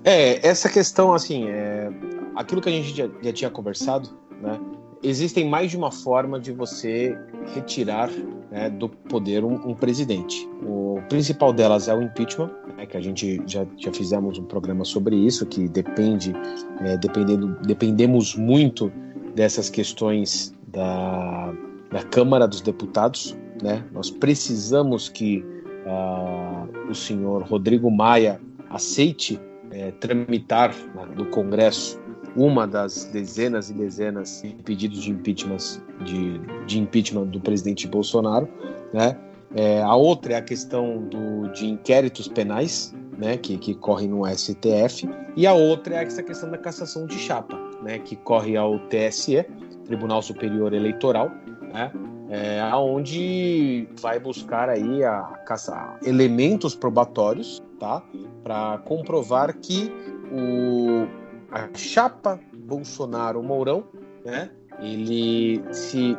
É, essa questão, assim, é, aquilo que a gente já, já tinha conversado, né? Existem mais de uma forma de você retirar né, do poder um, um, presidente. O principal delas é o impeachment, né, que a gente já, já fizemos um programa sobre isso, que depende, é, dependendo, dependemos muito dessas questões da, da Câmara dos Deputados. Né? Nós precisamos que uh, o senhor Rodrigo Maia aceite é, tramitar no Congresso uma das dezenas e dezenas de pedidos de impeachment, de, de impeachment do presidente Bolsonaro, né? É, a outra é a questão do, de inquéritos penais, né, que, que corre no STF, e a outra é essa questão da cassação de chapa, né, que corre ao TSE, Tribunal Superior Eleitoral, né, é, onde vai buscar aí a caça, elementos probatórios, tá, para comprovar que o, a chapa Bolsonaro-Mourão, né, ele se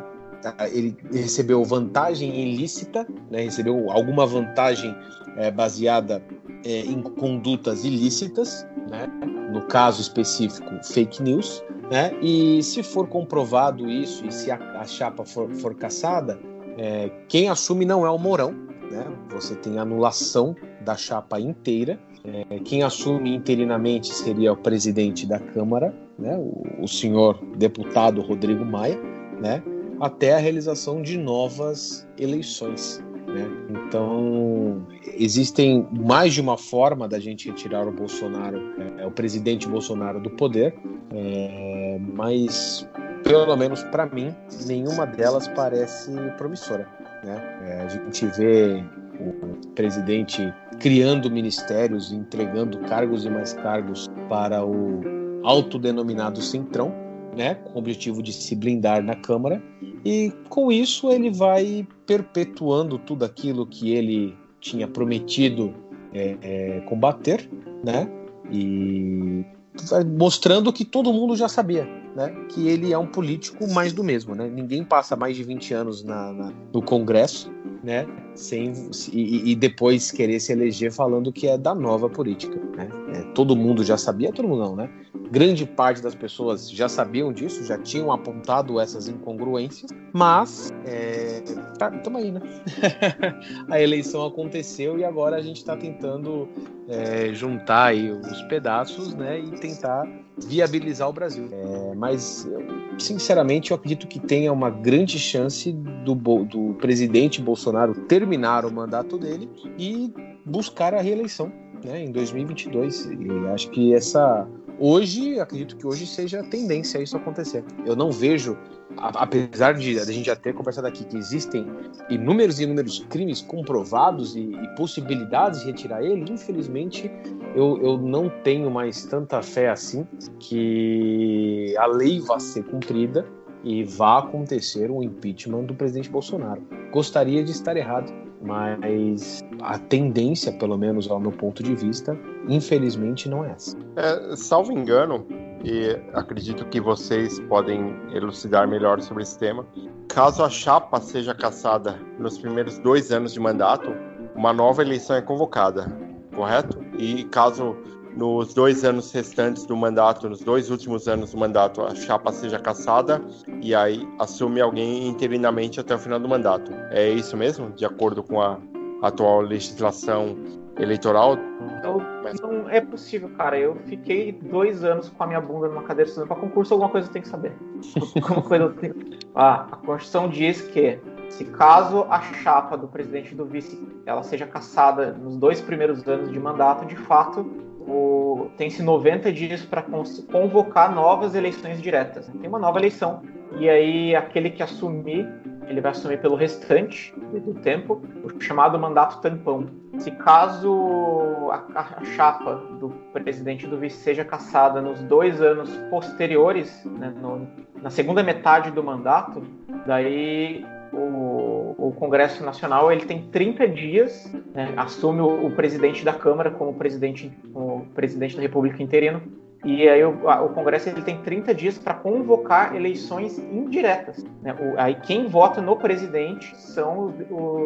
ele recebeu vantagem ilícita, né, recebeu alguma vantagem é, baseada é, em condutas ilícitas, né, no caso específico fake news, né, e se for comprovado isso e se a, a chapa for, for caçada, é, quem assume não é o Mourão, né, você tem anulação da chapa inteira, é, quem assume interinamente seria o presidente da Câmara, né, o, o senhor deputado Rodrigo Maia, né, até a realização de novas eleições. Né? Então, existem mais de uma forma da gente retirar o Bolsonaro, é, o presidente Bolsonaro do poder, é, mas, pelo menos para mim, nenhuma delas parece promissora. Né? É, a gente vê o presidente criando ministérios, entregando cargos e mais cargos para o autodenominado Centrão, né, com o objetivo de se blindar na Câmara, e com isso ele vai perpetuando tudo aquilo que ele tinha prometido é, é, combater, né, e mostrando que todo mundo já sabia, né, que ele é um político mais do mesmo, né, ninguém passa mais de 20 anos na, na no Congresso, né, sem e, e, depois querer se eleger falando que é da nova política, né, é, todo mundo já sabia, todo mundo não, né, grande parte das pessoas já sabiam disso, já tinham apontado essas incongruências, mas estamos tá, aí, né? a eleição aconteceu e agora a gente está tentando é, juntar aí os pedaços, né, e tentar viabilizar o Brasil. É, mas, sinceramente, eu acredito que tenha uma grande chance do, do presidente Bolsonaro terminar o mandato dele e buscar a reeleição né, em 2022. E acho que essa Hoje, acredito que hoje seja a tendência isso acontecer. Eu não vejo, apesar de a gente já ter conversado aqui que existem inúmeros e inúmeros crimes comprovados e, e possibilidades de retirar ele, infelizmente eu, eu não tenho mais tanta fé assim que a lei vá ser cumprida e vá acontecer um impeachment do presidente Bolsonaro. Gostaria de estar errado, mas a tendência, pelo menos ao meu ponto de vista, infelizmente não é essa. É, salvo engano, e acredito que vocês podem elucidar melhor sobre esse tema. Caso a chapa seja caçada nos primeiros dois anos de mandato, uma nova eleição é convocada, correto? E caso nos dois anos restantes do mandato, nos dois últimos anos do mandato, a chapa seja caçada e aí assume alguém interinamente até o final do mandato. É isso mesmo? De acordo com a atual legislação eleitoral? Então, não é possível, cara. Eu fiquei dois anos com a minha bunda numa cadeira estudando para concurso, alguma coisa eu tenho que saber. alguma coisa eu tenho... ah, a Constituição diz que se caso a chapa do presidente e do vice ela seja caçada nos dois primeiros anos de mandato, de fato, o... tem-se 90 dias para convocar novas eleições diretas. Tem uma nova eleição. E aí aquele que assumir ele vai assumir pelo restante do tempo o chamado mandato tampão. Se caso a, a chapa do presidente do vice seja caçada nos dois anos posteriores, né, no, na segunda metade do mandato, daí o, o, Congresso Nacional ele tem 30 dias, né, assume o, o, presidente da Câmara como presidente, como presidente da República interino, e aí o, o Congresso ele tem 30 dias para convocar eleições indiretas. Né? O, aí quem vota no presidente são os,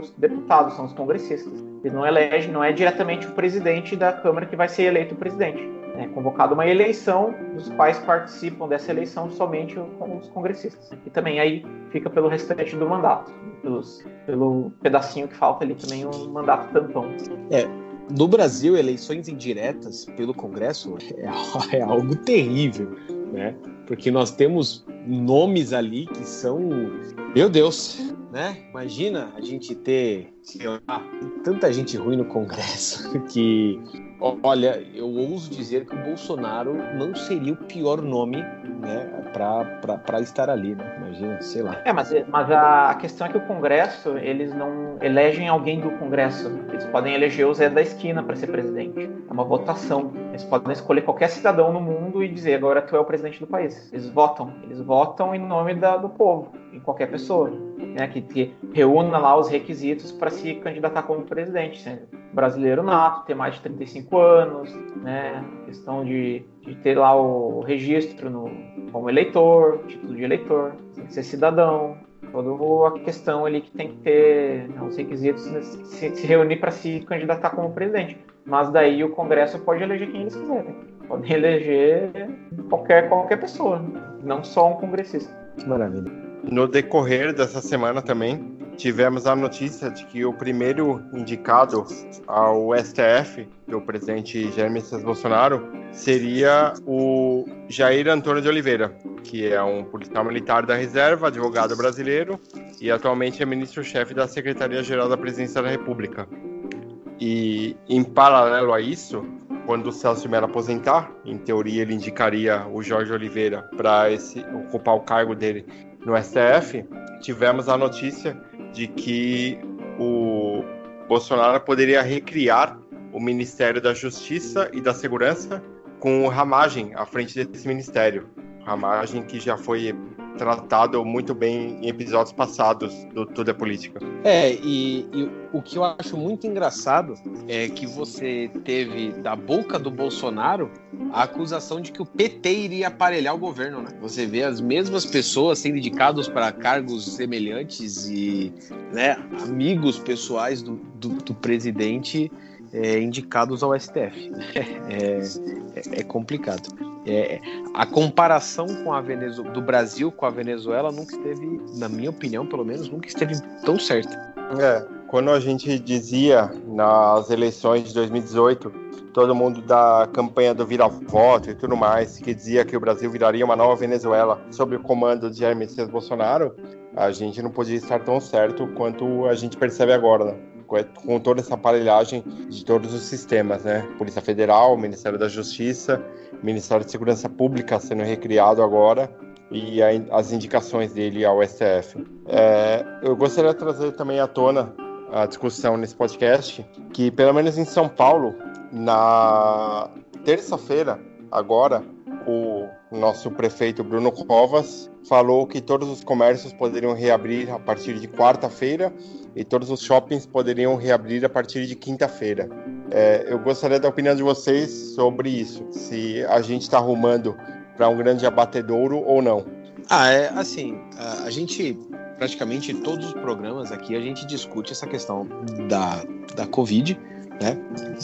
os, deputados, são os congressistas. Ele não elege, não é diretamente o presidente da Câmara que vai ser eleito presidente. É convocada uma eleição, dos quais participam dessa eleição somente os congressistas. E também aí fica pelo restante do mandato, pelos, pelo pedacinho que falta ali também o mandato tampão. É, no Brasil, eleições indiretas pelo Congresso é, é algo terrível, né? Porque nós temos nomes ali que são, meu Deus, né? Imagina a gente ter lá, tanta gente ruim no Congresso que, olha, eu ouso dizer que o Bolsonaro não seria o pior nome, né, para estar ali, né? Imagina, sei lá. É, mas, mas a questão é que o Congresso, eles não elegem alguém do Congresso. Eles podem eleger o Zé da esquina para ser presidente. É uma votação. Eles podem escolher qualquer cidadão no mundo e dizer agora tu é o presidente do país. Eles votam. Eles votam em nome da, do povo, em qualquer pessoa, né, que, que reúna lá os requisitos para se candidatar como presidente. Brasileiro nato, ter mais de 35 anos, né, questão de, de ter lá o registro no, como eleitor, título de eleitor, ser cidadão, toda a questão ali que tem que ter né, os requisitos se, se reunir para se candidatar como presidente. Mas daí o Congresso pode eleger quem eles quiserem. Podem eleger qualquer, qualquer pessoa, não só um congressista. Maravilha. No decorrer dessa semana também, tivemos a notícia de que o primeiro indicado ao STF do presidente Jair Messias Bolsonaro seria o Jair Antônio de Oliveira, que é um policial militar da reserva, advogado brasileiro e atualmente é ministro-chefe da Secretaria-Geral da Presidência da República. E em paralelo a isso, quando o Celso Mello aposentar, em teoria ele indicaria o Jorge Oliveira para ocupar o cargo dele no STF, tivemos a notícia de que o Bolsonaro poderia recriar o Ministério da Justiça e da Segurança com o Ramagem à frente desse ministério. Ramagem que já foi tratado muito bem em episódios passados do Tudo é Política. É, e, e, o que eu acho muito engraçado é que você teve da boca do Bolsonaro a acusação de que o PT iria aparelhar o governo, né? Você vê as mesmas pessoas sendo indicados para cargos semelhantes e né, amigos pessoais do, do, do presidente é, indicados ao STF. É, é, é complicado. É, a comparação com a Venezuela, do Brasil com a Venezuela nunca esteve, na minha opinião, pelo menos, nunca esteve tão certa. É, quando a gente dizia nas eleições de 2018, todo mundo da campanha do vira-voto e tudo mais, que dizia que o Brasil viraria uma nova Venezuela sob o comando de Jair Messias Bolsonaro, a gente não podia estar tão certo quanto a gente percebe agora, né? Com toda essa aparelhagem de todos os sistemas, né? Polícia Federal, Ministério da Justiça, Ministério de Segurança Pública sendo recriado agora e as indicações dele ao STF. É, eu gostaria de trazer também à tona a discussão nesse podcast que, pelo menos em São Paulo, na terça-feira, agora, o nosso prefeito Bruno Covas falou que todos os comércios poderiam reabrir a partir de quarta-feira e todos os shoppings poderiam reabrir a partir de quinta-feira. É, eu gostaria da opinião de vocês sobre isso. Se a gente está arrumando para um grande abatedouro ou não? Ah, é assim, a, gente praticamente todos os programas aqui a gente discute essa questão da, da Covid, né?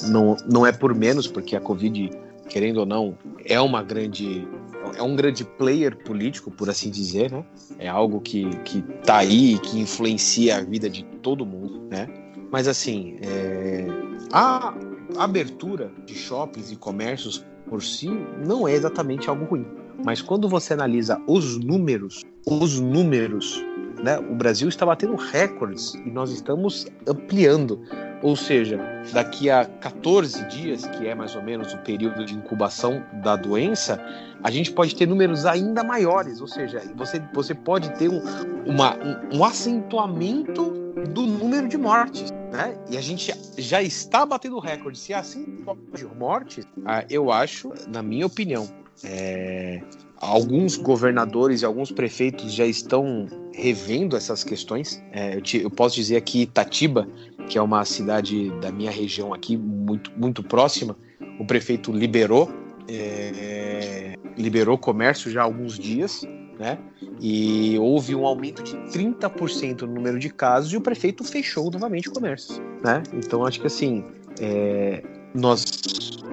Não, não é por menos, porque a Covid, querendo ou não, é uma grande é um grande player político, por assim dizer, né? É algo que, que tá aí, que influencia a vida de todo mundo, né? Mas assim, é... a abertura de shoppings e comércios por si não é exatamente algo ruim. Mas quando você analisa os números, os números, né? O Brasil está batendo recordes e nós estamos ampliando. Ou seja, daqui a 14 dias, que é mais ou menos o período de incubação da doença, a gente pode ter números ainda maiores. Ou seja, você, você pode ter um, uma, um, um acentuamento do número de mortes. Né? E a gente já está batendo recorde. Se é assim de mortes, ah, eu acho, na minha opinião, é, alguns governadores e alguns prefeitos já estão revendo essas questões. É, eu, te, eu, posso dizer aqui Itatiba, que é uma cidade da minha região aqui, muito, muito próxima, o prefeito liberou, é, liberou comércio já há alguns dias, né? E houve um aumento de 30% no número de casos e o prefeito fechou novamente o comércio, né? Então acho que assim, é, nós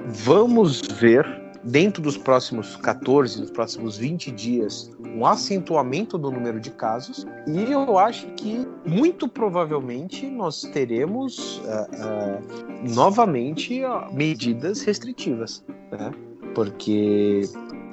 vamos ver dentro dos próximos 14, dos próximos 20 dias, um acentuamento do número de casos e eu acho que muito provavelmente nós teremos uh, uh, novamente uh, medidas restritivas, né? porque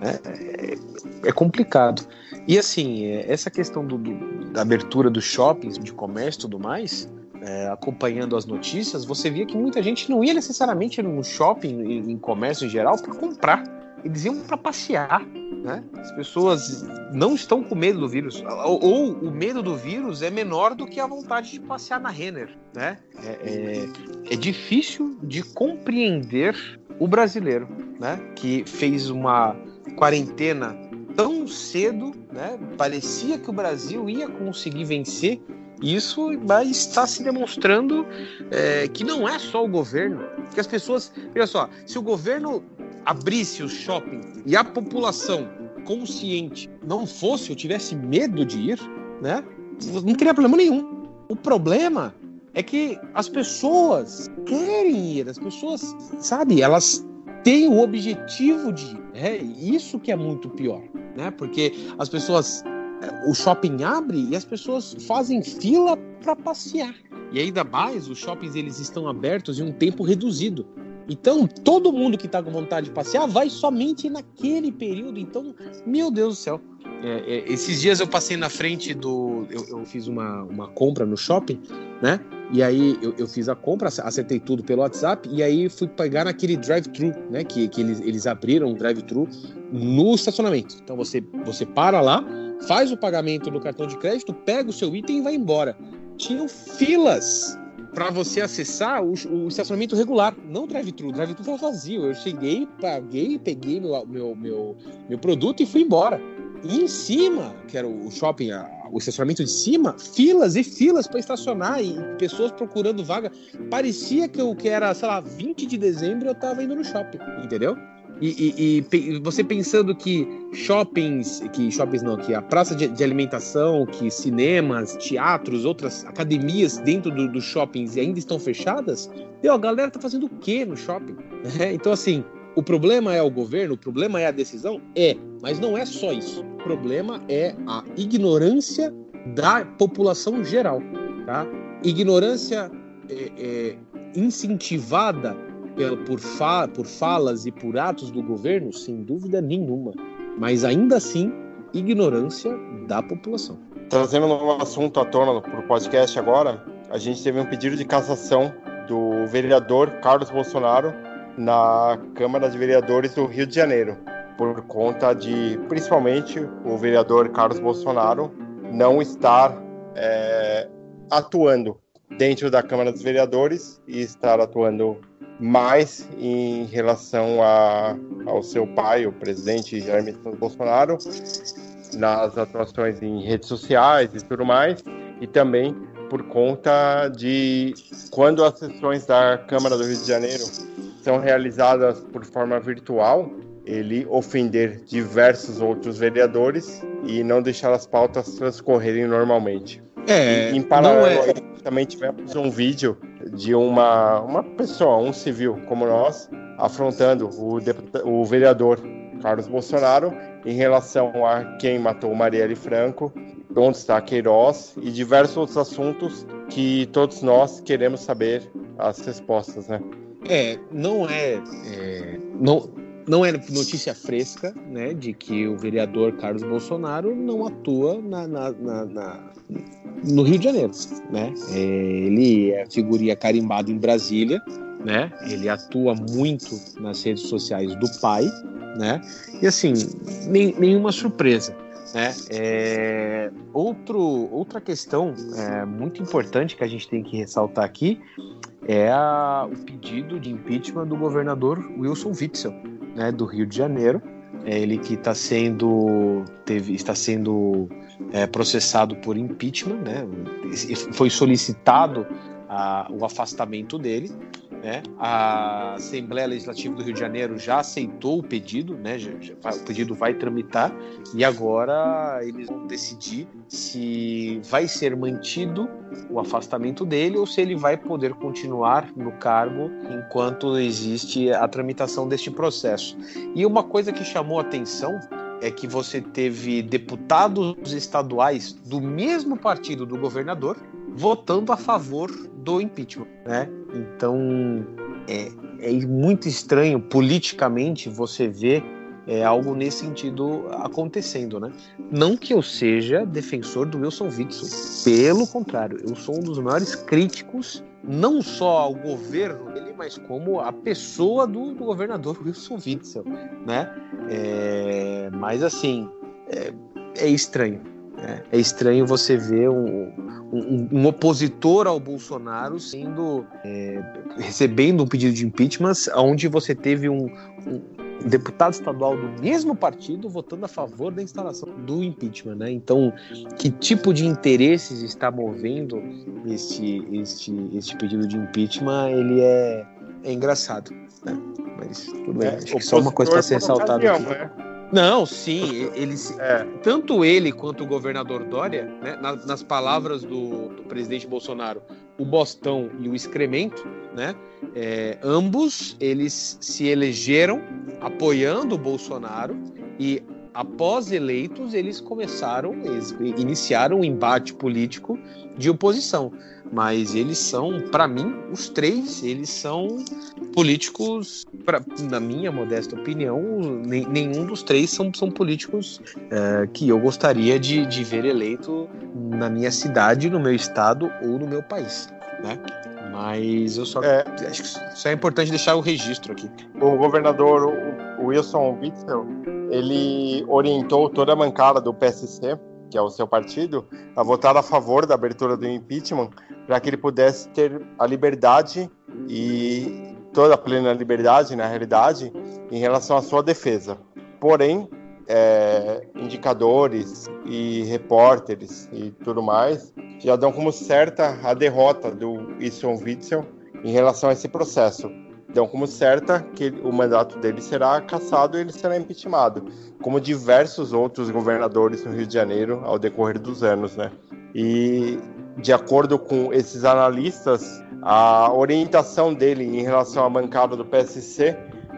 né, é, é, complicado. E assim, é, essa questão do, do, da abertura dos shoppings, de comércio e tudo mais, é, acompanhando as notícias, você via que muita gente não ia necessariamente no shopping, em, em comércio em geral, para comprar. Eles iam para passear. Né? As pessoas não estão com medo do vírus. Ou, ou, o medo do vírus é menor do que a vontade de passear na Renner. Né? É, é, é difícil de compreender o brasileiro né? que fez uma quarentena tão cedo, né? parecia que o Brasil ia conseguir vencer isso vai estar se demonstrando é, que não é só o governo, que as pessoas, olha só, se o governo abrisse os shoppings e a população consciente não fosse ou tivesse medo de ir, né, não teria problema nenhum. O problema é que as pessoas querem ir, as pessoas, sabe, elas têm o objetivo de ir. É isso que é muito pior, né? Porque as pessoas o shopping abre e as pessoas fazem fila para passear. E ainda mais, os shoppings eles estão abertos em um tempo reduzido. Então, todo mundo que está com vontade de passear vai somente naquele período. Então, meu Deus do céu. É, é, esses dias eu passei na frente do. Eu, eu, fiz uma, uma compra no shopping, né? E aí eu, eu, fiz a compra, acertei tudo pelo WhatsApp, e aí fui pegar naquele drive-thru, né? Que, que eles, eles abriram um drive-thru no estacionamento. Então você, você para lá, faz o pagamento no cartão de crédito, pega o seu item e vai embora. Tinham filas para você acessar o, o, estacionamento regular, não drive-thru. Drive-thru estava vazio. Eu cheguei, paguei, peguei meu, meu, meu, meu produto e fui embora. E em cima, que era o shopping, o estacionamento de cima, filas e filas para estacionar e pessoas procurando vaga. Parecia que eu que era, sei lá, 20 de dezembro eu estava indo no shopping, entendeu? E, e, e, você pensando que shoppings, que shoppings não, que a praça de, de alimentação, que cinemas, teatros, outras academias dentro dos do shoppings ainda estão fechadas, deu, a galera tá fazendo o quê no shopping? É, então, assim, o problema é o governo, o problema é a decisão? É, mas não é só isso. O problema é a ignorância da população geral, tá? Ignorância é, é, incentivada por, fa por falas e por atos do governo, sem dúvida nenhuma. Mas ainda assim, ignorância da população. Trazendo um assunto à tona para o podcast agora, a gente teve um pedido de cassação do vereador Carlos Bolsonaro na Câmara de Vereadores do Rio de Janeiro, por conta de, principalmente, o vereador Carlos Bolsonaro não estar é, atuando dentro da Câmara dos Vereadores e estar atuando mais em relação a, ao seu pai, o presidente Jair Bolsonaro, nas atuações em redes sociais e tudo mais, e também por conta de quando as sessões da Câmara do Rio de Janeiro são realizadas por forma virtual, ele ofender diversos outros vereadores e não deixar as pautas transcorrerem normalmente. É, e, em paralelo, é... também tivemos um vídeo de uma, uma pessoa, um civil como nós, afrontando o, o vereador Carlos Bolsonaro em relação a quem matou Marielle Franco, onde está Queiroz e diversos outros assuntos que todos nós queremos saber as respostas, né? É, não é, é não, não é notícia fresca, né, de que o vereador Carlos Bolsonaro não atua na, na, na, na no Rio de Janeiro, né? É, ele é figurinha carimbado em Brasília, né? Ele atua muito nas redes sociais do pai, né? E assim, nem, nenhuma surpresa. Né? É, outro, outra questão é, muito importante que a gente tem que ressaltar aqui é a, o pedido de impeachment do governador Wilson Witzel, né, do Rio de Janeiro. É ele que está sendo, teve, está sendo é, processado por impeachment, né? foi solicitado a, o afastamento dele. Né? A Assembleia Legislativa do Rio de Janeiro já aceitou o pedido, né? Já, já, o pedido vai tramitar e agora eles vão decidir se vai ser mantido o afastamento dele ou se ele vai poder continuar no cargo enquanto existe a tramitação deste processo. E uma coisa que chamou atenção é que você teve deputados estaduais do mesmo partido do governador votando a favor do impeachment, né? Então é, é muito estranho politicamente você ver é, algo nesse sentido acontecendo, né? Não que eu seja defensor do Wilson Witzel, pelo contrário, eu sou um dos maiores críticos não só ao governo dele, mas como a pessoa do, do governador Wilson Witzel, né? É, mas assim, é, é estranho. Né? É estranho você ver um, um, um, opositor ao Bolsonaro sendo é, recebendo um pedido de impeachment, onde você teve um, um, deputado estadual do mesmo partido votando a favor da instalação do impeachment, né? Então, que tipo de interesses está movendo este, este, este pedido de impeachment? Ele é, é engraçado, né? Mas tudo bem, é, acho que só uma coisa para ser ressaltada aqui. Né? Não, sim, eles, é. tanto ele quanto o governador Dória, né, nas, nas palavras do, do, presidente Bolsonaro, o Bostão e o excremento, né, é, ambos eles se elegeram apoiando o Bolsonaro e após eleitos eles começaram, eles iniciaram um embate político de oposição mas eles são, para mim, os três, eles são políticos, pra, na minha modesta opinião, nem, nenhum dos três são, são políticos é, que eu gostaria de, de ver eleito na minha cidade, no meu estado ou no meu país, né? Mas eu só é, acho que é importante deixar o registro aqui. O governador Wilson Witzel, ele orientou toda a bancada do PSC que é o seu partido, a votar a favor da abertura do impeachment para que ele pudesse ter a liberdade e toda a plena liberdade, na realidade, em relação à sua defesa. Porém, é, indicadores e repórteres e tudo mais já dão como certa a derrota do Wilson Witzel em relação a esse processo dão como certa que o mandato dele será cassado e ele será impeachmentado, como diversos outros governadores no Rio de Janeiro ao decorrer dos anos, né? E de acordo com esses analistas, a orientação dele em relação à bancada do PSC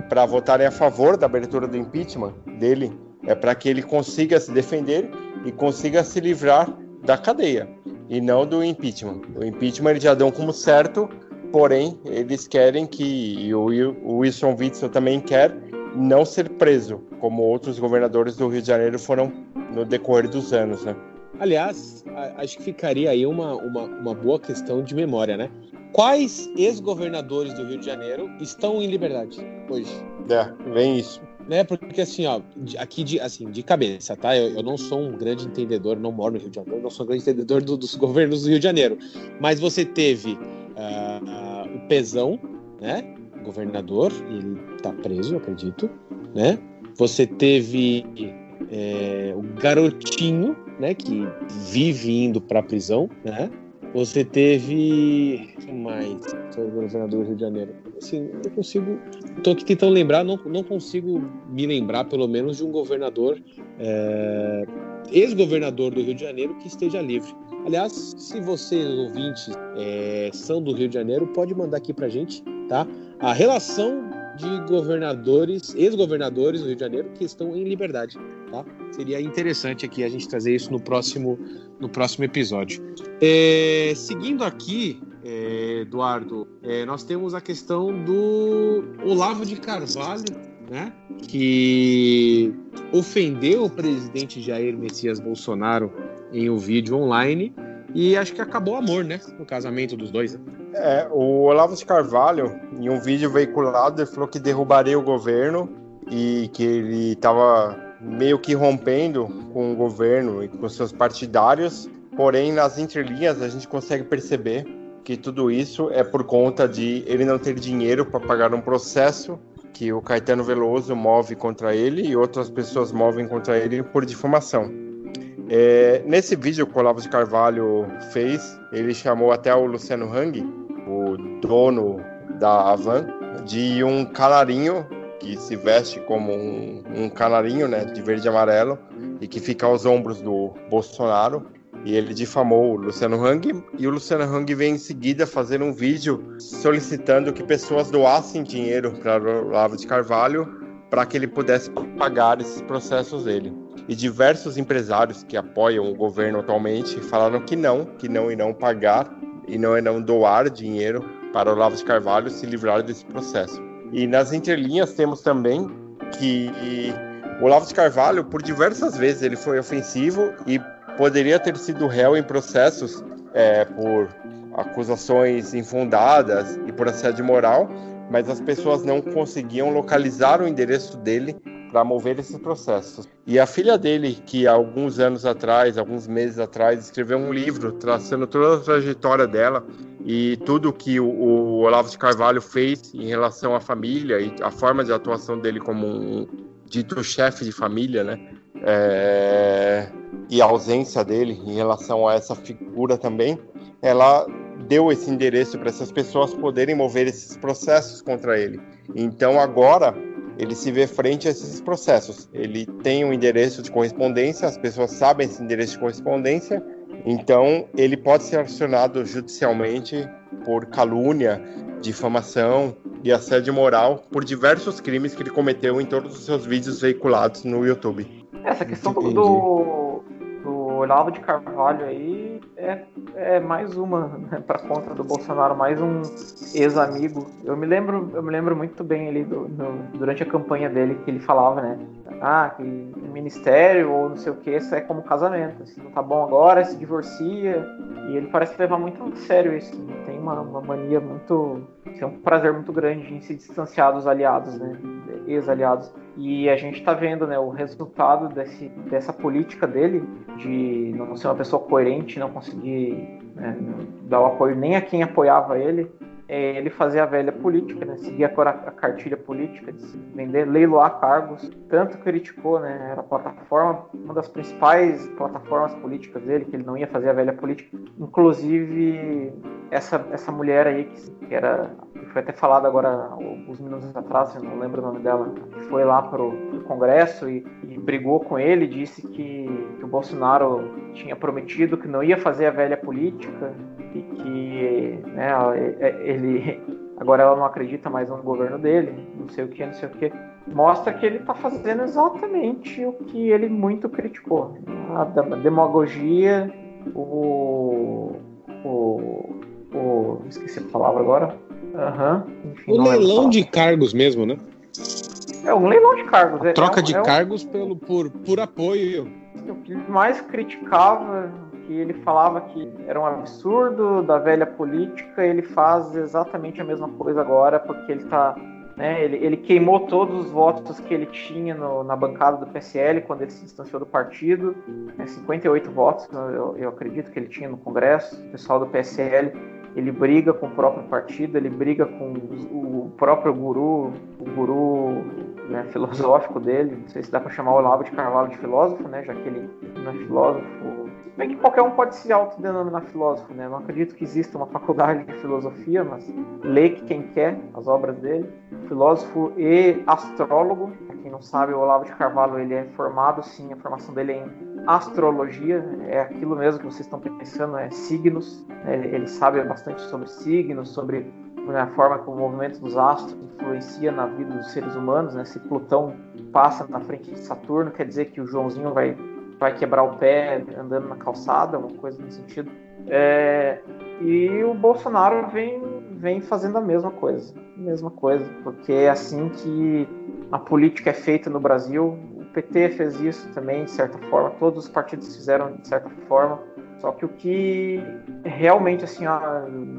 para votarem a favor da abertura do impeachment dele é para que ele consiga se defender e consiga se livrar da cadeia e não do impeachment. O impeachment eles já dão como certo porém eles querem que, e o Wilson Witzel também quer, não ser preso, como outros governadores do Rio de Janeiro foram no decorrer dos anos, né? Aliás, acho que ficaria aí uma, uma, uma boa questão de memória, né? Quais ex-governadores do Rio de Janeiro estão em liberdade hoje? É, vem isso. Né, porque assim, ó, aqui de, assim, de cabeça, tá? Eu, eu não sou um grande entendedor, não moro no Rio de Janeiro, não sou um grande entendedor do, dos governos do Rio de Janeiro. Mas você teve uh, o Pezão, né? Governador, ele tá preso, acredito, né? Você teve é, o garotinho, né? Que vive indo para prisão, né? Você teve. O que mais? Sobre o governador do Rio de Janeiro. Assim, eu consigo. Estou aqui tentando lembrar, não, não consigo me lembrar, pelo menos, de um governador, é, ex-governador do Rio de Janeiro, que esteja livre. Aliás, se vocês, ouvintes, é, são do Rio de Janeiro, pode mandar aqui pra gente, tá? A relação de governadores, ex-governadores do Rio de Janeiro que estão em liberdade, tá? Seria interessante aqui a gente trazer isso no próximo, no próximo episódio. É, seguindo aqui, é, Eduardo, é, nós temos a questão do Olavo de Carvalho, né? Que ofendeu o presidente Jair Messias Bolsonaro em um vídeo online e acho que acabou o amor, né? No casamento dos dois. Né? É, o Olavo de Carvalho, em um vídeo veiculado, ele falou que derrubaria o governo e que ele estava meio que rompendo com o governo e com seus partidários. Porém, nas entrelinhas, a gente consegue perceber que tudo isso é por conta de ele não ter dinheiro para pagar um processo que o Caetano Veloso move contra ele e outras pessoas movem contra ele por difamação. É, nesse vídeo que o Olavo de Carvalho fez, ele chamou até o Luciano Hang, o dono da Avan, de um canarinho que se veste como um, um canarinho, né, de verde e amarelo, e que fica aos ombros do Bolsonaro. E ele difamou o Luciano Hang, e o Luciano Hang vem em seguida fazer um vídeo solicitando que pessoas doassem dinheiro para o Olavo de Carvalho para que ele pudesse pagar esses processos dele e diversos empresários que apoiam o governo atualmente falaram que não, que não irão pagar e não irão doar dinheiro para o Olavo de Carvalho se livrar desse processo. E nas entrelinhas temos também que o Olavo de Carvalho, por diversas vezes, ele foi ofensivo e poderia ter sido réu em processos é, por acusações infundadas e por assédio moral, mas as pessoas não conseguiam localizar o endereço dele para mover esses processos. E a filha dele, que alguns anos atrás, alguns meses atrás, escreveu um livro traçando toda a trajetória dela e tudo que o, o Olavo de Carvalho fez em relação à família e a forma de atuação dele como um dito chefe de família, né? É... e a ausência dele em relação a essa figura também, ela deu esse endereço para essas pessoas poderem mover esses processos contra ele. Então agora ele se vê frente a esses processos. Ele tem um endereço de correspondência, as pessoas sabem esse endereço de correspondência, então ele pode ser acionado judicialmente por calúnia, difamação e assédio moral por diversos crimes que ele cometeu em todos os seus vídeos veiculados no YouTube. Essa questão do, do, do Olavo de Carvalho aí é, é mais uma né, para contra do Bolsonaro, mais um ex-amigo. Eu me lembro, eu me lembro muito bem ali do, no, durante a campanha dele que ele falava, né? Ah, que ministério ou não sei o que, isso é como casamento. Se não tá bom agora, se divorcia. E ele parece levar muito a sério isso. Tem uma, uma mania muito. Tem um prazer muito grande em se distanciar dos aliados, né? Ex-aliados. E a gente está vendo né, o resultado desse, dessa política dele de não ser uma pessoa coerente, não conseguir né, dar o apoio nem a quem apoiava ele, é ele fazer a velha política, né, seguir a, cartilha política, de vender, leiloar cargos. Tanto criticou, né, era a plataforma, uma das principais plataformas políticas dele, que ele não ia fazer a velha política. Inclusive, essa, essa mulher aí, que, era foi até falado agora alguns minutos atrás, eu não lembro o nome dela, que foi lá pro, pro Congresso e, e, brigou com ele, disse que, o Bolsonaro tinha prometido que não ia fazer a velha política e que né, ele agora ela não acredita mais no governo dele, não sei o que, não sei o que. Mostra que ele está fazendo exatamente o que ele muito criticou. A demagogia, o, o, o esqueci a palavra agora Uhum. Enfim, o leilão de cargos mesmo, né? É um leilão de cargos. A troca é, de é cargos pelo, por, por apoio. O que mais criticava, que ele falava que era um absurdo da velha política, ele faz exatamente a mesma coisa agora, porque ele está né, ele, ele, queimou todos os votos que ele tinha no, na bancada do PSL quando ele se distanciou do partido. Né, 58 votos, eu, eu, acredito que ele tinha no Congresso. O pessoal do PSL ele briga com o próprio partido, ele briga com o próprio guru, o guru né, filosófico dele. Não sei se dá para chamar o Olavo de Carvalho de filósofo, né, já que ele não é filósofo Bem que qualquer um pode se autodenominar filósofo, né? Não acredito que exista uma faculdade de filosofia, mas lê quem quer as obras dele. Filósofo e astrólogo. Pra quem não sabe, o Olavo de Carvalho ele é formado, sim, a formação dele é em astrologia, é aquilo mesmo que vocês estão pensando, é signos. Ele sabe bastante sobre signos, sobre né, a forma como o movimento dos astros influencia na vida dos seres humanos. Né? Se Plutão passa na frente de Saturno, quer dizer que o Joãozinho vai vai quebrar o pé andando na calçada, uma coisa nesse sentido. É, e o Bolsonaro vem, vem fazendo a mesma coisa, mesma coisa, porque é assim que a política é feita no Brasil. O PT fez isso também, de certa forma, todos os partidos fizeram de certa forma. Só que o que realmente assim ó,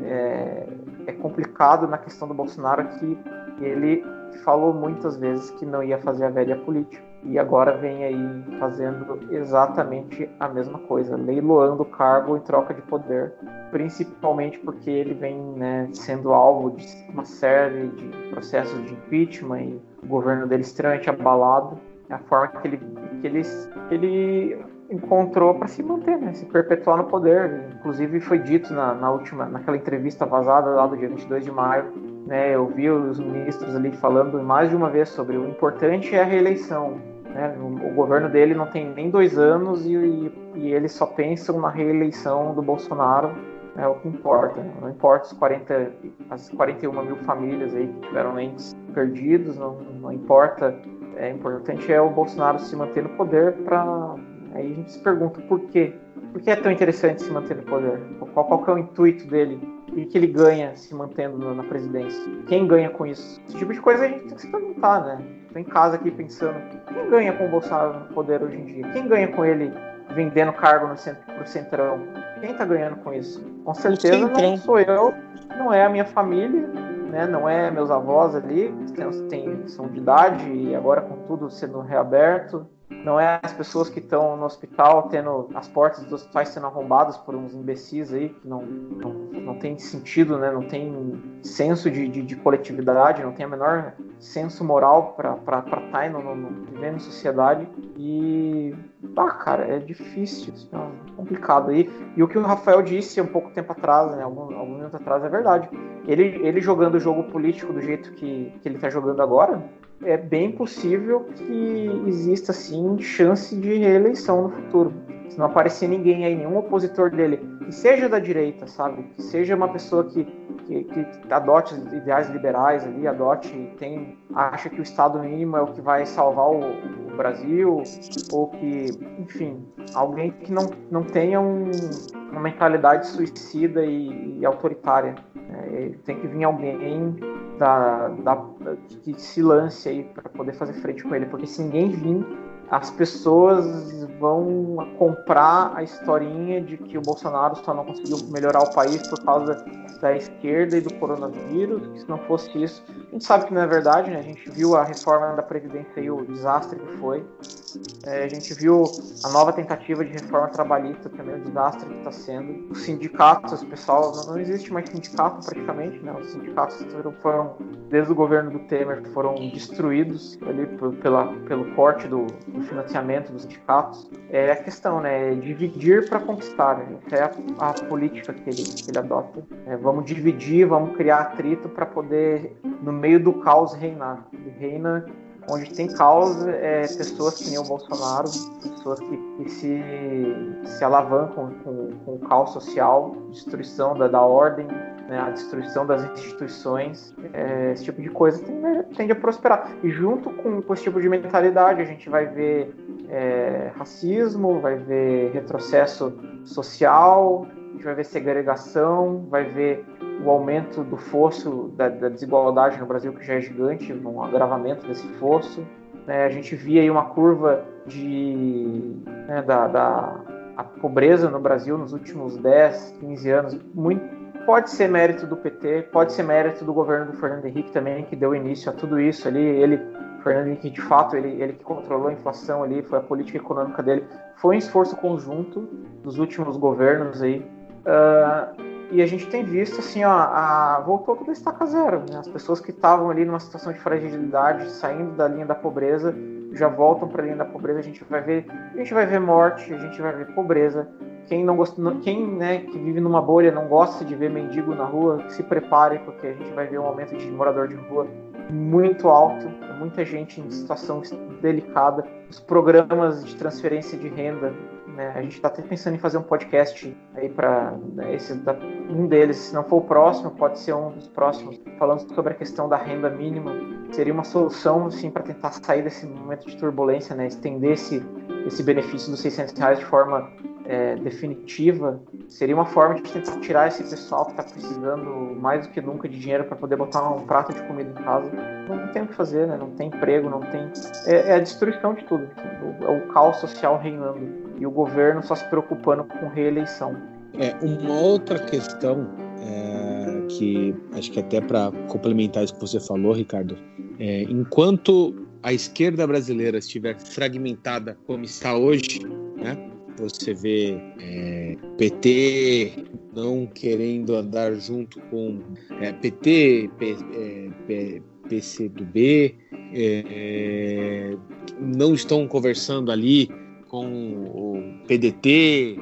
é, é complicado na questão do Bolsonaro é que ele falou muitas vezes que não ia fazer a velha política e agora vem aí fazendo exatamente a mesma coisa, leiloando cargo em troca de poder, principalmente porque ele vem né, sendo alvo de uma série de processos de impeachment e o governo dele extremamente abalado, a forma que ele, que ele, que ele encontrou para se manter, né, se perpetuar no poder. Inclusive foi dito na, na última, naquela entrevista vazada lá do dia 22 de maio, né, eu vi os ministros ali falando mais de uma vez sobre o importante é a reeleição. Né? O governo dele não tem nem dois anos e, e, e eles só pensam na reeleição do Bolsonaro. É o que importa. Não importa os 40, as 41 mil famílias aí que tiveram entes perdidos, não, não importa. É importante é o Bolsonaro se manter no poder para aí a gente se pergunta por quê? Por que é tão interessante se manter no poder? Qual, qual é o intuito dele? O que ele ganha se mantendo na presidência? Quem ganha com isso? Esse tipo de coisa a gente tem que se perguntar, né? Tô em casa aqui pensando, quem ganha com o Bolsonaro no poder hoje em dia? Quem ganha com ele vendendo cargo no centro, pro centrão? Quem tá ganhando com isso? Com certeza não sou eu, não é a minha família, né? Não é meus avós ali, que têm, são de idade e agora com tudo sendo reaberto não é as pessoas que estão no hospital tendo as portas dos hospitais sendo arrombadas por uns imbecis aí que não, não, não tem sentido, né? não tem senso de, de, de coletividade, não tem a menor senso moral para estar tá no, no, no, vivendo em sociedade. E, ah, cara, é difícil, é complicado aí. E o que o Rafael disse um pouco tempo atrás, né, algum, algum minuto atrás, é verdade. Ele, ele jogando o jogo político do jeito que, que ele está jogando agora, é bem possível que exista sim chance de reeleição no futuro. Se não aparecer ninguém aí, nenhum opositor dele, que seja da direita, sabe? Que seja uma pessoa que, que, que adote ideais liberais ali, adote, tem, acha que o Estado mínimo é o que vai salvar o, o Brasil, ou que, enfim, alguém que não, não tenha um, uma mentalidade suicida e, e autoritária. É, tem que vir alguém da, da, que se lance aí para poder fazer frente com ele, porque se ninguém vir, as pessoas vão comprar a historinha de que o Bolsonaro só não conseguiu melhorar o país por causa da esquerda e do coronavírus, que se não fosse isso, a gente sabe que não é verdade, né? A gente viu a reforma da Previdência e o desastre que foi. É, a gente viu a nova tentativa de reforma trabalhista também, o desastre que está sendo. Os sindicatos, pessoal, não, existe mais sindicato praticamente, né? Os sindicatos foram, desde o governo do Temer, foram destruídos ali pela, pelo corte do, do, financiamento dos sindicatos. É a questão, né? É dividir para conquistar. Né? É a, a, política que ele, que ele adota. É, vamos dividir, vamos criar atrito para poder, no meio do caos, reinar. Ele reina onde tem caos é, pessoas que nem o Bolsonaro, pessoas que, que se, se alavancam com, com o caos social, destruição da, da ordem, né, a destruição das instituições, é, esse tipo de coisa tende, tende, a prosperar. E junto com, com, esse tipo de mentalidade, a gente vai ver é, racismo, vai ver retrocesso social, a gente vai ver segregação, vai ver o aumento do fosso da, da, desigualdade no Brasil, que já é gigante, um agravamento desse fosso. É, a gente via aí uma curva de, né, da, da pobreza no Brasil nos últimos 10, 15 anos. Muito, pode ser mérito do PT, pode ser mérito do governo do Fernando Henrique também, que deu início a tudo isso ali. Ele, Fernando Henrique, de fato, ele, ele que controlou a inflação ali, foi a política econômica dele. Foi um esforço conjunto dos últimos governos aí. Uh, e a gente tem visto, assim, ó, a, voltou tudo a estaca zero. Né? As pessoas que estavam ali numa situação de fragilidade, saindo da linha da pobreza, já voltam para linha da pobreza. A gente vai ver, a gente vai ver morte, a gente vai ver pobreza, quem não gosta, quem né, que vive numa bolha não gosta de ver mendigo na rua, se prepare porque a gente vai ver um aumento de morador de rua muito alto, muita gente em situação delicada. Os programas de transferência de renda, né, a gente está até pensando em fazer um podcast aí para né, esse um deles, se não for o próximo, pode ser um dos próximos, falando sobre a questão da renda mínima. Seria uma solução assim para tentar sair desse momento de turbulência, né, estender esse esse benefício dos 600 reais de forma é, definitiva, seria uma forma de tentar tirar esse pessoal que está precisando mais do que nunca de dinheiro para poder botar um prato de comida em casa. Não tem o que fazer, né? Não tem emprego, não tem. É, é a destruição de tudo. É o caos social reinando e o governo só se preocupando com reeleição. É uma outra questão é, que acho que até para complementar isso que você falou, Ricardo, é, enquanto a esquerda brasileira estiver fragmentada como está hoje, né? Você vê é, PT não querendo andar junto com é, PT, P, é, P, PCdoB, é, não estão conversando ali com o PDT,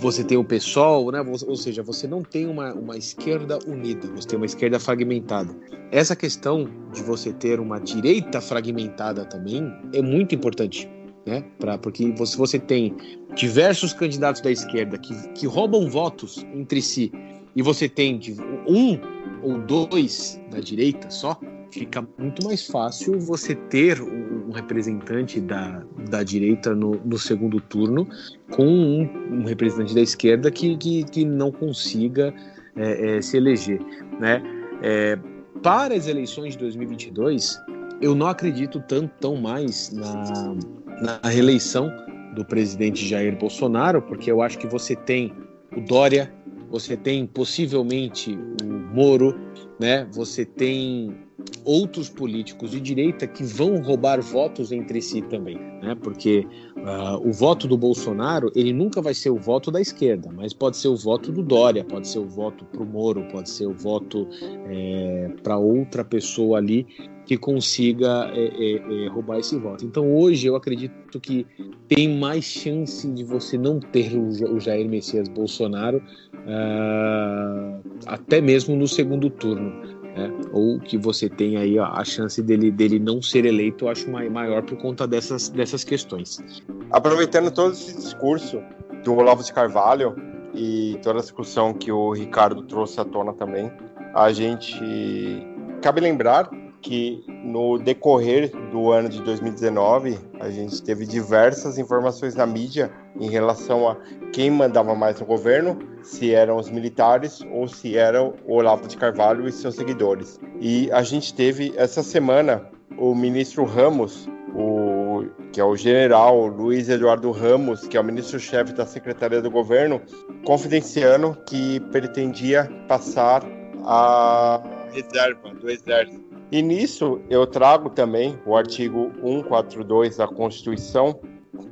você tem o PSOL, né? ou seja, você não tem uma, uma esquerda unida, você tem uma esquerda fragmentada. Essa questão de você ter uma direita fragmentada também é muito importante né? Pra, porque você, você tem diversos candidatos da esquerda que, que roubam votos entre si e você tem um ou dois da direita só, fica muito mais fácil você ter um representante da, da direita no, no segundo turno com um, um representante da esquerda que, que, que não consiga é, é, se eleger, né? É, para as eleições de 2022, eu não acredito tanto tão mais na, na reeleição do presidente Jair Bolsonaro, porque eu acho que você tem o Dória, você tem possivelmente o Moro, né? Você tem outros políticos de direita que vão roubar votos entre si também, né? Porque uh, o voto do Bolsonaro ele nunca vai ser o voto da esquerda, mas pode ser o voto do Dória, pode ser o voto para o Moro, pode ser o voto é, para outra pessoa ali que consiga é, é, é, roubar esse voto. Então hoje eu acredito que tem mais chance de você não ter o Jair Messias Bolsonaro uh, até mesmo no segundo turno. Né? Ou que você tem aí a, chance dele, dele não ser eleito, eu acho maior por conta dessas, dessas questões. Aproveitando todo esse discurso do Olavo de Carvalho e toda a discussão que o Ricardo trouxe à tona também, a gente cabe lembrar que no decorrer do ano de 2019 a gente teve diversas informações na mídia em relação a quem mandava mais no governo, se eram os militares ou se era o Olavo de Carvalho e seus seguidores. E a gente teve essa semana o ministro Ramos, o, que é o general Luiz Eduardo Ramos, que é o ministro-chefe da Secretaria do Governo, confidenciando que pretendia passar a reserva do Exército e nisso eu trago também o artigo 142 da Constituição,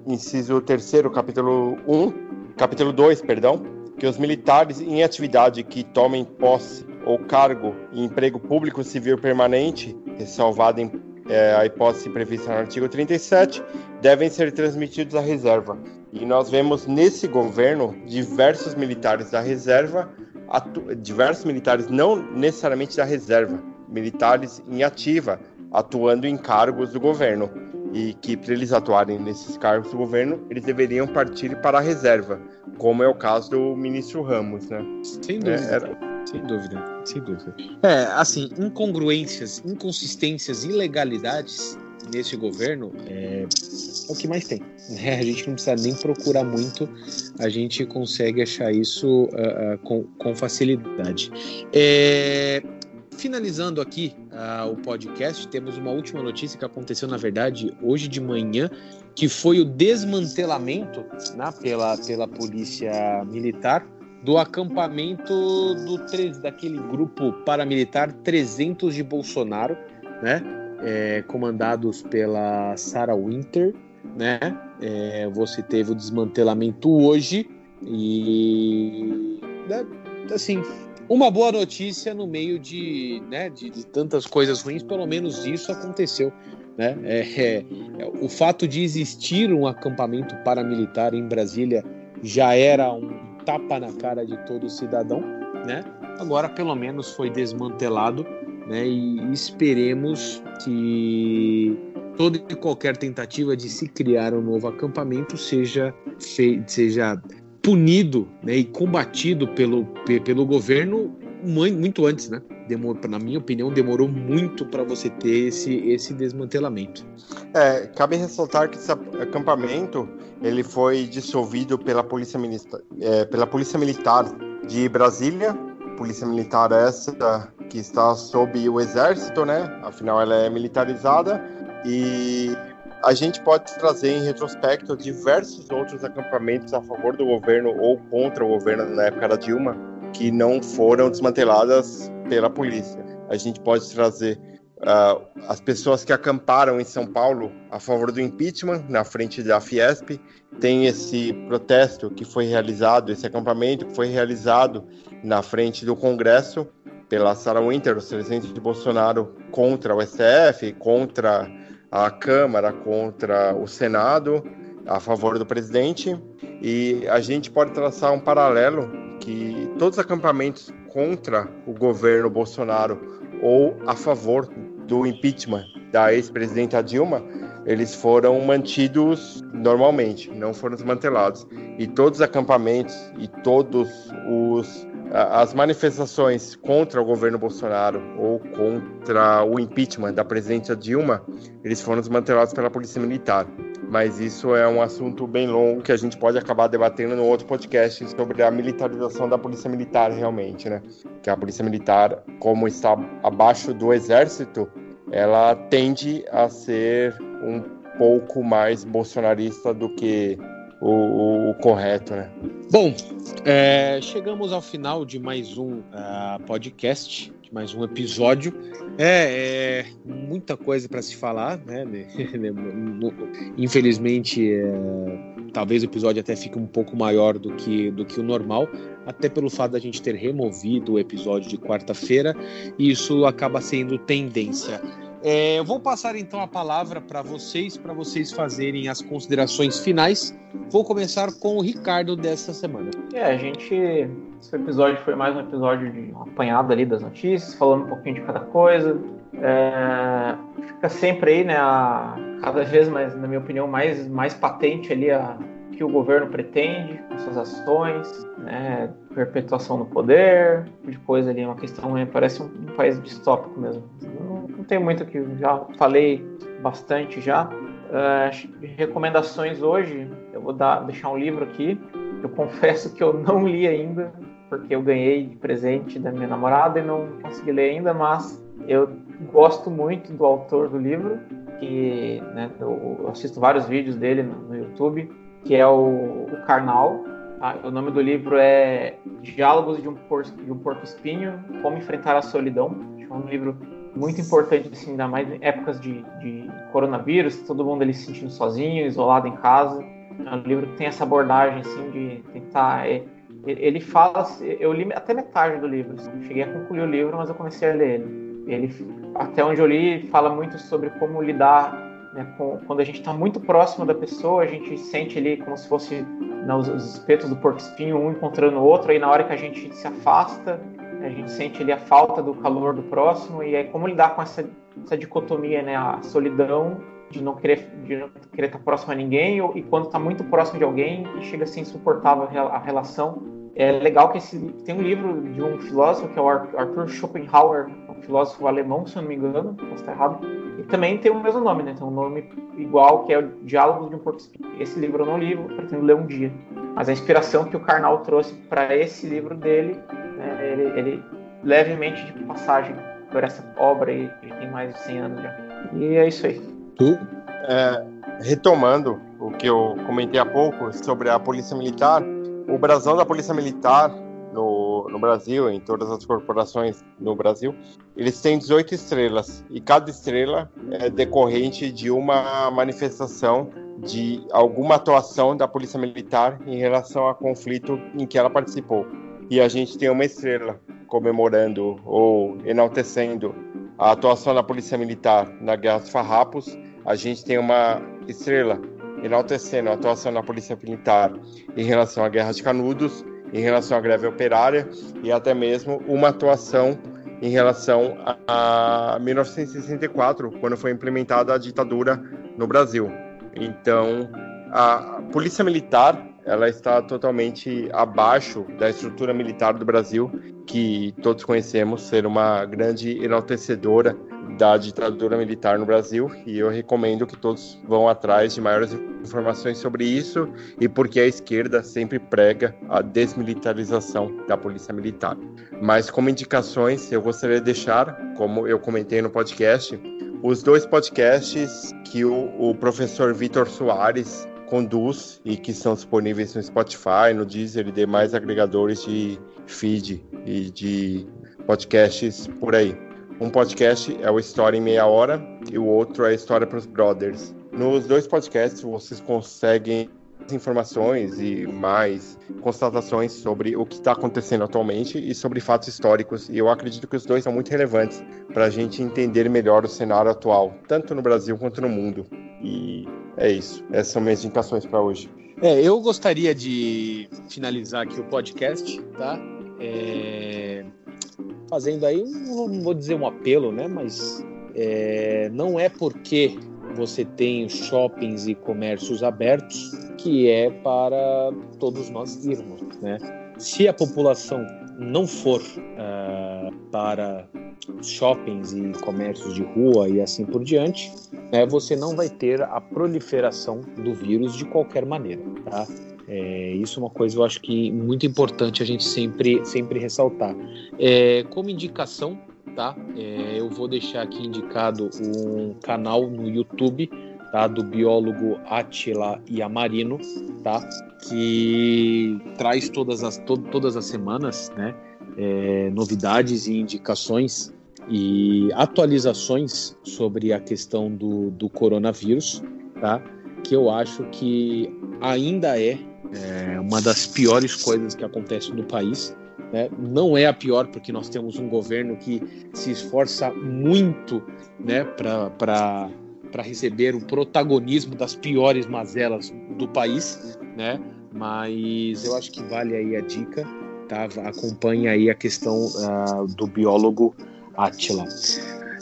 inciso 3 capítulo 1, capítulo 2, perdão, que os militares em atividade que tomem posse ou cargo em emprego público civil permanente, ressalvado em é, a hipótese prevista no artigo 37, devem ser transmitidos à reserva. E nós vemos nesse governo diversos militares da reserva, diversos militares não necessariamente da reserva, militares em ativa, atuando em cargos do governo. E que, para eles atuarem nesses cargos do governo, eles deveriam partir para a reserva, como é o caso do ministro Ramos, né? Sem dúvida. É, era... Sem dúvida, sem dúvida. É, assim, incongruências, inconsistências, ilegalidades nesse governo é, é, o que mais tem. Né? A gente não precisa nem procurar muito, a gente consegue achar isso uh, uh, com, com facilidade. É, Finalizando aqui uh, o podcast, temos uma última notícia que aconteceu, na verdade, hoje de manhã, que foi o desmantelamento né, pela, pela polícia militar do acampamento do daquele grupo paramilitar 300 de Bolsonaro, né? É, comandados pela Sarah Winter, né? É, você teve o desmantelamento hoje e né, assim uma boa notícia no meio de, né, de, de, tantas coisas ruins, pelo menos isso aconteceu Né? É, é, o fato de existir um acampamento paramilitar em Brasília já era um tapa na cara de todo cidadão, né? Agora, pelo menos, foi desmantelado, né? E esperemos que toda e qualquer tentativa de se criar um novo acampamento seja, seja punido né, e combatido pelo, pelo governo muito antes, né? Demorou, na minha opinião, demorou muito para você ter esse, esse desmantelamento. É, cabe ressaltar que esse acampamento ele foi dissolvido pela polícia, é, pela polícia militar de Brasília, polícia militar essa que está sob o exército, né? Afinal, ela é militarizada e a gente pode trazer em retrospecto diversos outros acampamentos a favor do governo ou contra o governo na época da Dilma que não foram desmanteladas pela polícia. A gente pode trazer uh, as pessoas que acamparam em São Paulo a favor do impeachment na frente da Fiesp. Tem esse protesto que foi realizado, esse acampamento que foi realizado na frente do Congresso pela Sarah Winter, o presidente de Bolsonaro, contra o STF, contra a Câmara, contra o Senado, a favor do presidente. E a gente pode traçar um paralelo que todos os acampamentos contra o governo Bolsonaro ou a favor do impeachment da ex-presidenta Dilma, eles foram mantidos normalmente, não foram desmantelados. E todos os acampamentos e todos os as manifestações contra o governo Bolsonaro ou contra o impeachment da presidenta Dilma, eles foram desmantelados pela polícia militar. Mas isso é um assunto bem longo que a gente pode acabar debatendo no outro podcast sobre a militarização da polícia militar realmente, né? Que a polícia militar, como está abaixo do exército, ela tende a ser um pouco mais bolsonarista do que o, o, o correto, né? Bom, é, chegamos ao final de mais um uh, podcast, de mais um episódio. É, é muita coisa para se falar, né? Infelizmente, é, talvez o episódio até fique um pouco maior do que, do que o normal, até pelo fato da gente ter removido o episódio de quarta-feira, e isso acaba sendo tendência. É, eu vou passar então a palavra para vocês, para vocês fazerem as considerações finais. Vou começar com o Ricardo dessa semana. É, a gente. Esse episódio foi mais um episódio de apanhado ali das notícias, falando um pouquinho de cada coisa. É, fica sempre aí, né, a, cada vez mais, na minha opinião, mais, mais patente ali a, que o governo pretende com suas ações, né, perpetuação no poder, de coisa ali, uma questão, né, parece um, um país distópico mesmo tem muito que já falei bastante já. Uh, recomendações hoje, eu vou dar, deixar um livro aqui. Eu confesso que eu não li ainda, porque eu ganhei de presente da minha namorada e não consegui ler ainda, mas eu gosto muito do autor do livro, que né, eu assisto vários vídeos dele no, no YouTube, que é o, o Karnal. Ah, o nome do livro é Diálogos de um, por, de um Porco Espinho, Como Enfrentar a Solidão. É um livro muito importante, assim, ainda mais em épocas de, de coronavírus, todo mundo ali se sentindo sozinho, isolado em casa. É um livro que tem essa abordagem, assim, de tentar... É, ele fala... Eu li até metade do livro, assim, cheguei a concluir o livro, mas eu comecei a ler ele. Ele, até onde eu li, fala muito sobre como lidar né, quando a gente está muito próximo da pessoa, a gente sente ali como se fosse né, os, os espetos do porco espinho, um encontrando o outro, aí na hora que a gente se afasta, a gente sente ali a falta do calor do próximo e aí como lidar com essa, essa dicotomia, né? A solidão de não querer de não querer estar próximo a ninguém e quando está muito próximo de alguém e chega a ser insuportável a relação. É legal que esse tem um livro de um filósofo que é o Arthur Schopenhauer, um filósofo alemão, se eu não me engano, posso estar errado. E também tem o mesmo nome, né? Tem um nome igual que é o Diálogos de um Porco Espinho. Esse livro eu não li, pretendo ler um dia. Mas a inspiração que o Karnal trouxe para esse livro dele né, ele, ele, levemente de passagem por essa obra que tem mais de 100 anos já. E é isso aí. Tu? É, retomando o que eu comentei há pouco sobre a Polícia Militar, o brasão da Polícia Militar no, no Brasil, em todas as corporações no Brasil, eles têm 18 estrelas e cada estrela é decorrente de uma manifestação de alguma atuação da Polícia Militar em relação a conflito em que ela participou e a gente tem uma estrela comemorando ou enaltecendo a atuação da Polícia Militar na Guerra dos Farrapos, a gente tem uma estrela enaltecendo a atuação da Polícia Militar em relação à Guerra de Canudos, em relação à greve operária e até mesmo uma atuação em relação a 1964, quando foi implementada a ditadura no Brasil. Então, a Polícia Militar ela está totalmente abaixo da estrutura militar do Brasil, que todos conhecemos ser uma grande enaltecedora da ditadura militar no Brasil, e eu recomendo que todos vão atrás de maiores informações sobre isso e porque a esquerda sempre prega a desmilitarização da polícia militar. Mas como indicações, eu gostaria de deixar, como eu comentei no podcast, os dois podcasts que o, o professor Vitor Soares conduz e que são disponíveis no Spotify, no Deezer e demais agregadores de feed e de podcasts por aí. Um podcast é o História em Meia Hora e o outro é a História para os Brothers. Nos dois podcasts vocês conseguem informações e mais constatações sobre o que está acontecendo atualmente e sobre fatos históricos. E eu acredito que os dois são muito relevantes para a gente entender melhor o cenário atual, tanto no Brasil quanto no mundo. E é isso. Essas são minhas indicações para hoje. É, eu gostaria de finalizar aqui o podcast, tá? É... Fazendo aí, não vou dizer um apelo, né? Mas é... não é porque você tem shoppings e comércios abertos que é para todos nós irmos, né? Se a população não for uh, para shoppings e comércios de rua e assim por diante, né, você não vai ter a proliferação do vírus de qualquer maneira, tá? É, isso é uma coisa eu acho que muito importante a gente sempre, sempre ressaltar. É, como indicação, tá? É, eu vou deixar aqui indicado um canal no YouTube tá? do biólogo Atila Yamarino, tá? que traz todas as, to, todas as semanas né? É, novidades e indicações e atualizações sobre a questão do, do coronavírus, tá? que eu acho que ainda é, é uma das piores coisas que acontece no país. Né? Não é a pior, porque nós temos um governo que se esforça muito né, para receber o protagonismo das piores mazelas do país, né? Mas eu acho que vale aí a dica, tá? Acompanhe aí a questão uh, do biólogo Attila.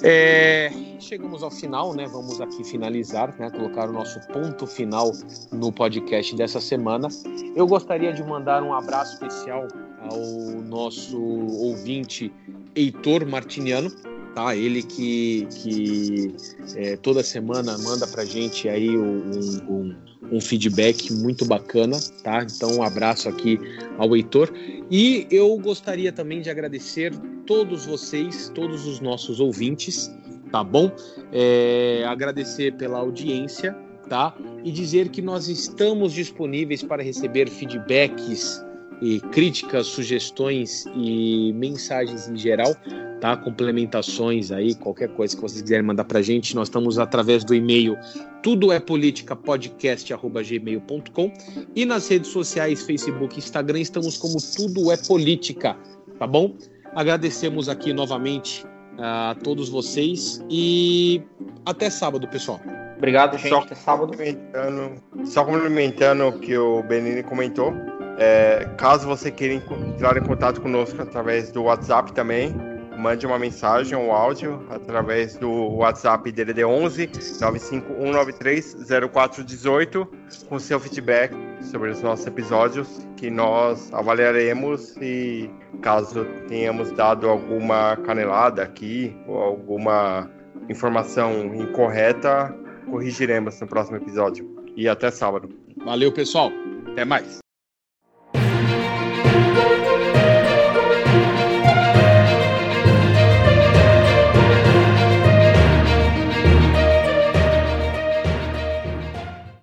É, chegamos ao final, né? Vamos aqui finalizar, né? Colocar o nosso ponto final no podcast dessa semana. Eu gostaria de mandar um abraço especial ao nosso ouvinte Heitor Martiniano, tá? Ele que, que é, toda semana manda pra gente aí um, um, um, feedback muito bacana, tá? Então um abraço aqui ao Heitor. E eu gostaria também de agradecer todos vocês, todos os nossos ouvintes, tá bom? É, agradecer pela audiência, tá? E dizer que nós estamos disponíveis para receber feedbacks e críticas, sugestões e mensagens em geral, tá? Complementações aí, qualquer coisa que vocês quiserem mandar pra gente, nós estamos através do e-mail tudo é política podcast@gmail.com e nas redes sociais, Facebook, Instagram, estamos como tudo é política, tá bom? Agradecemos aqui novamente a todos vocês e até sábado, pessoal. Obrigado, gente. Só até sábado. Complementando, só complementando o que o Benini comentou, é, caso você queira entrar em contato conosco através do WhatsApp também, mande uma mensagem ou um áudio através do WhatsApp DDD 11 95193 0418 com seu feedback sobre os nossos episódios que nós avaliaremos e caso tenhamos dado alguma canelada aqui ou alguma informação incorreta, corrigiremos no próximo episódio. E até sábado. Valeu, pessoal. Até mais.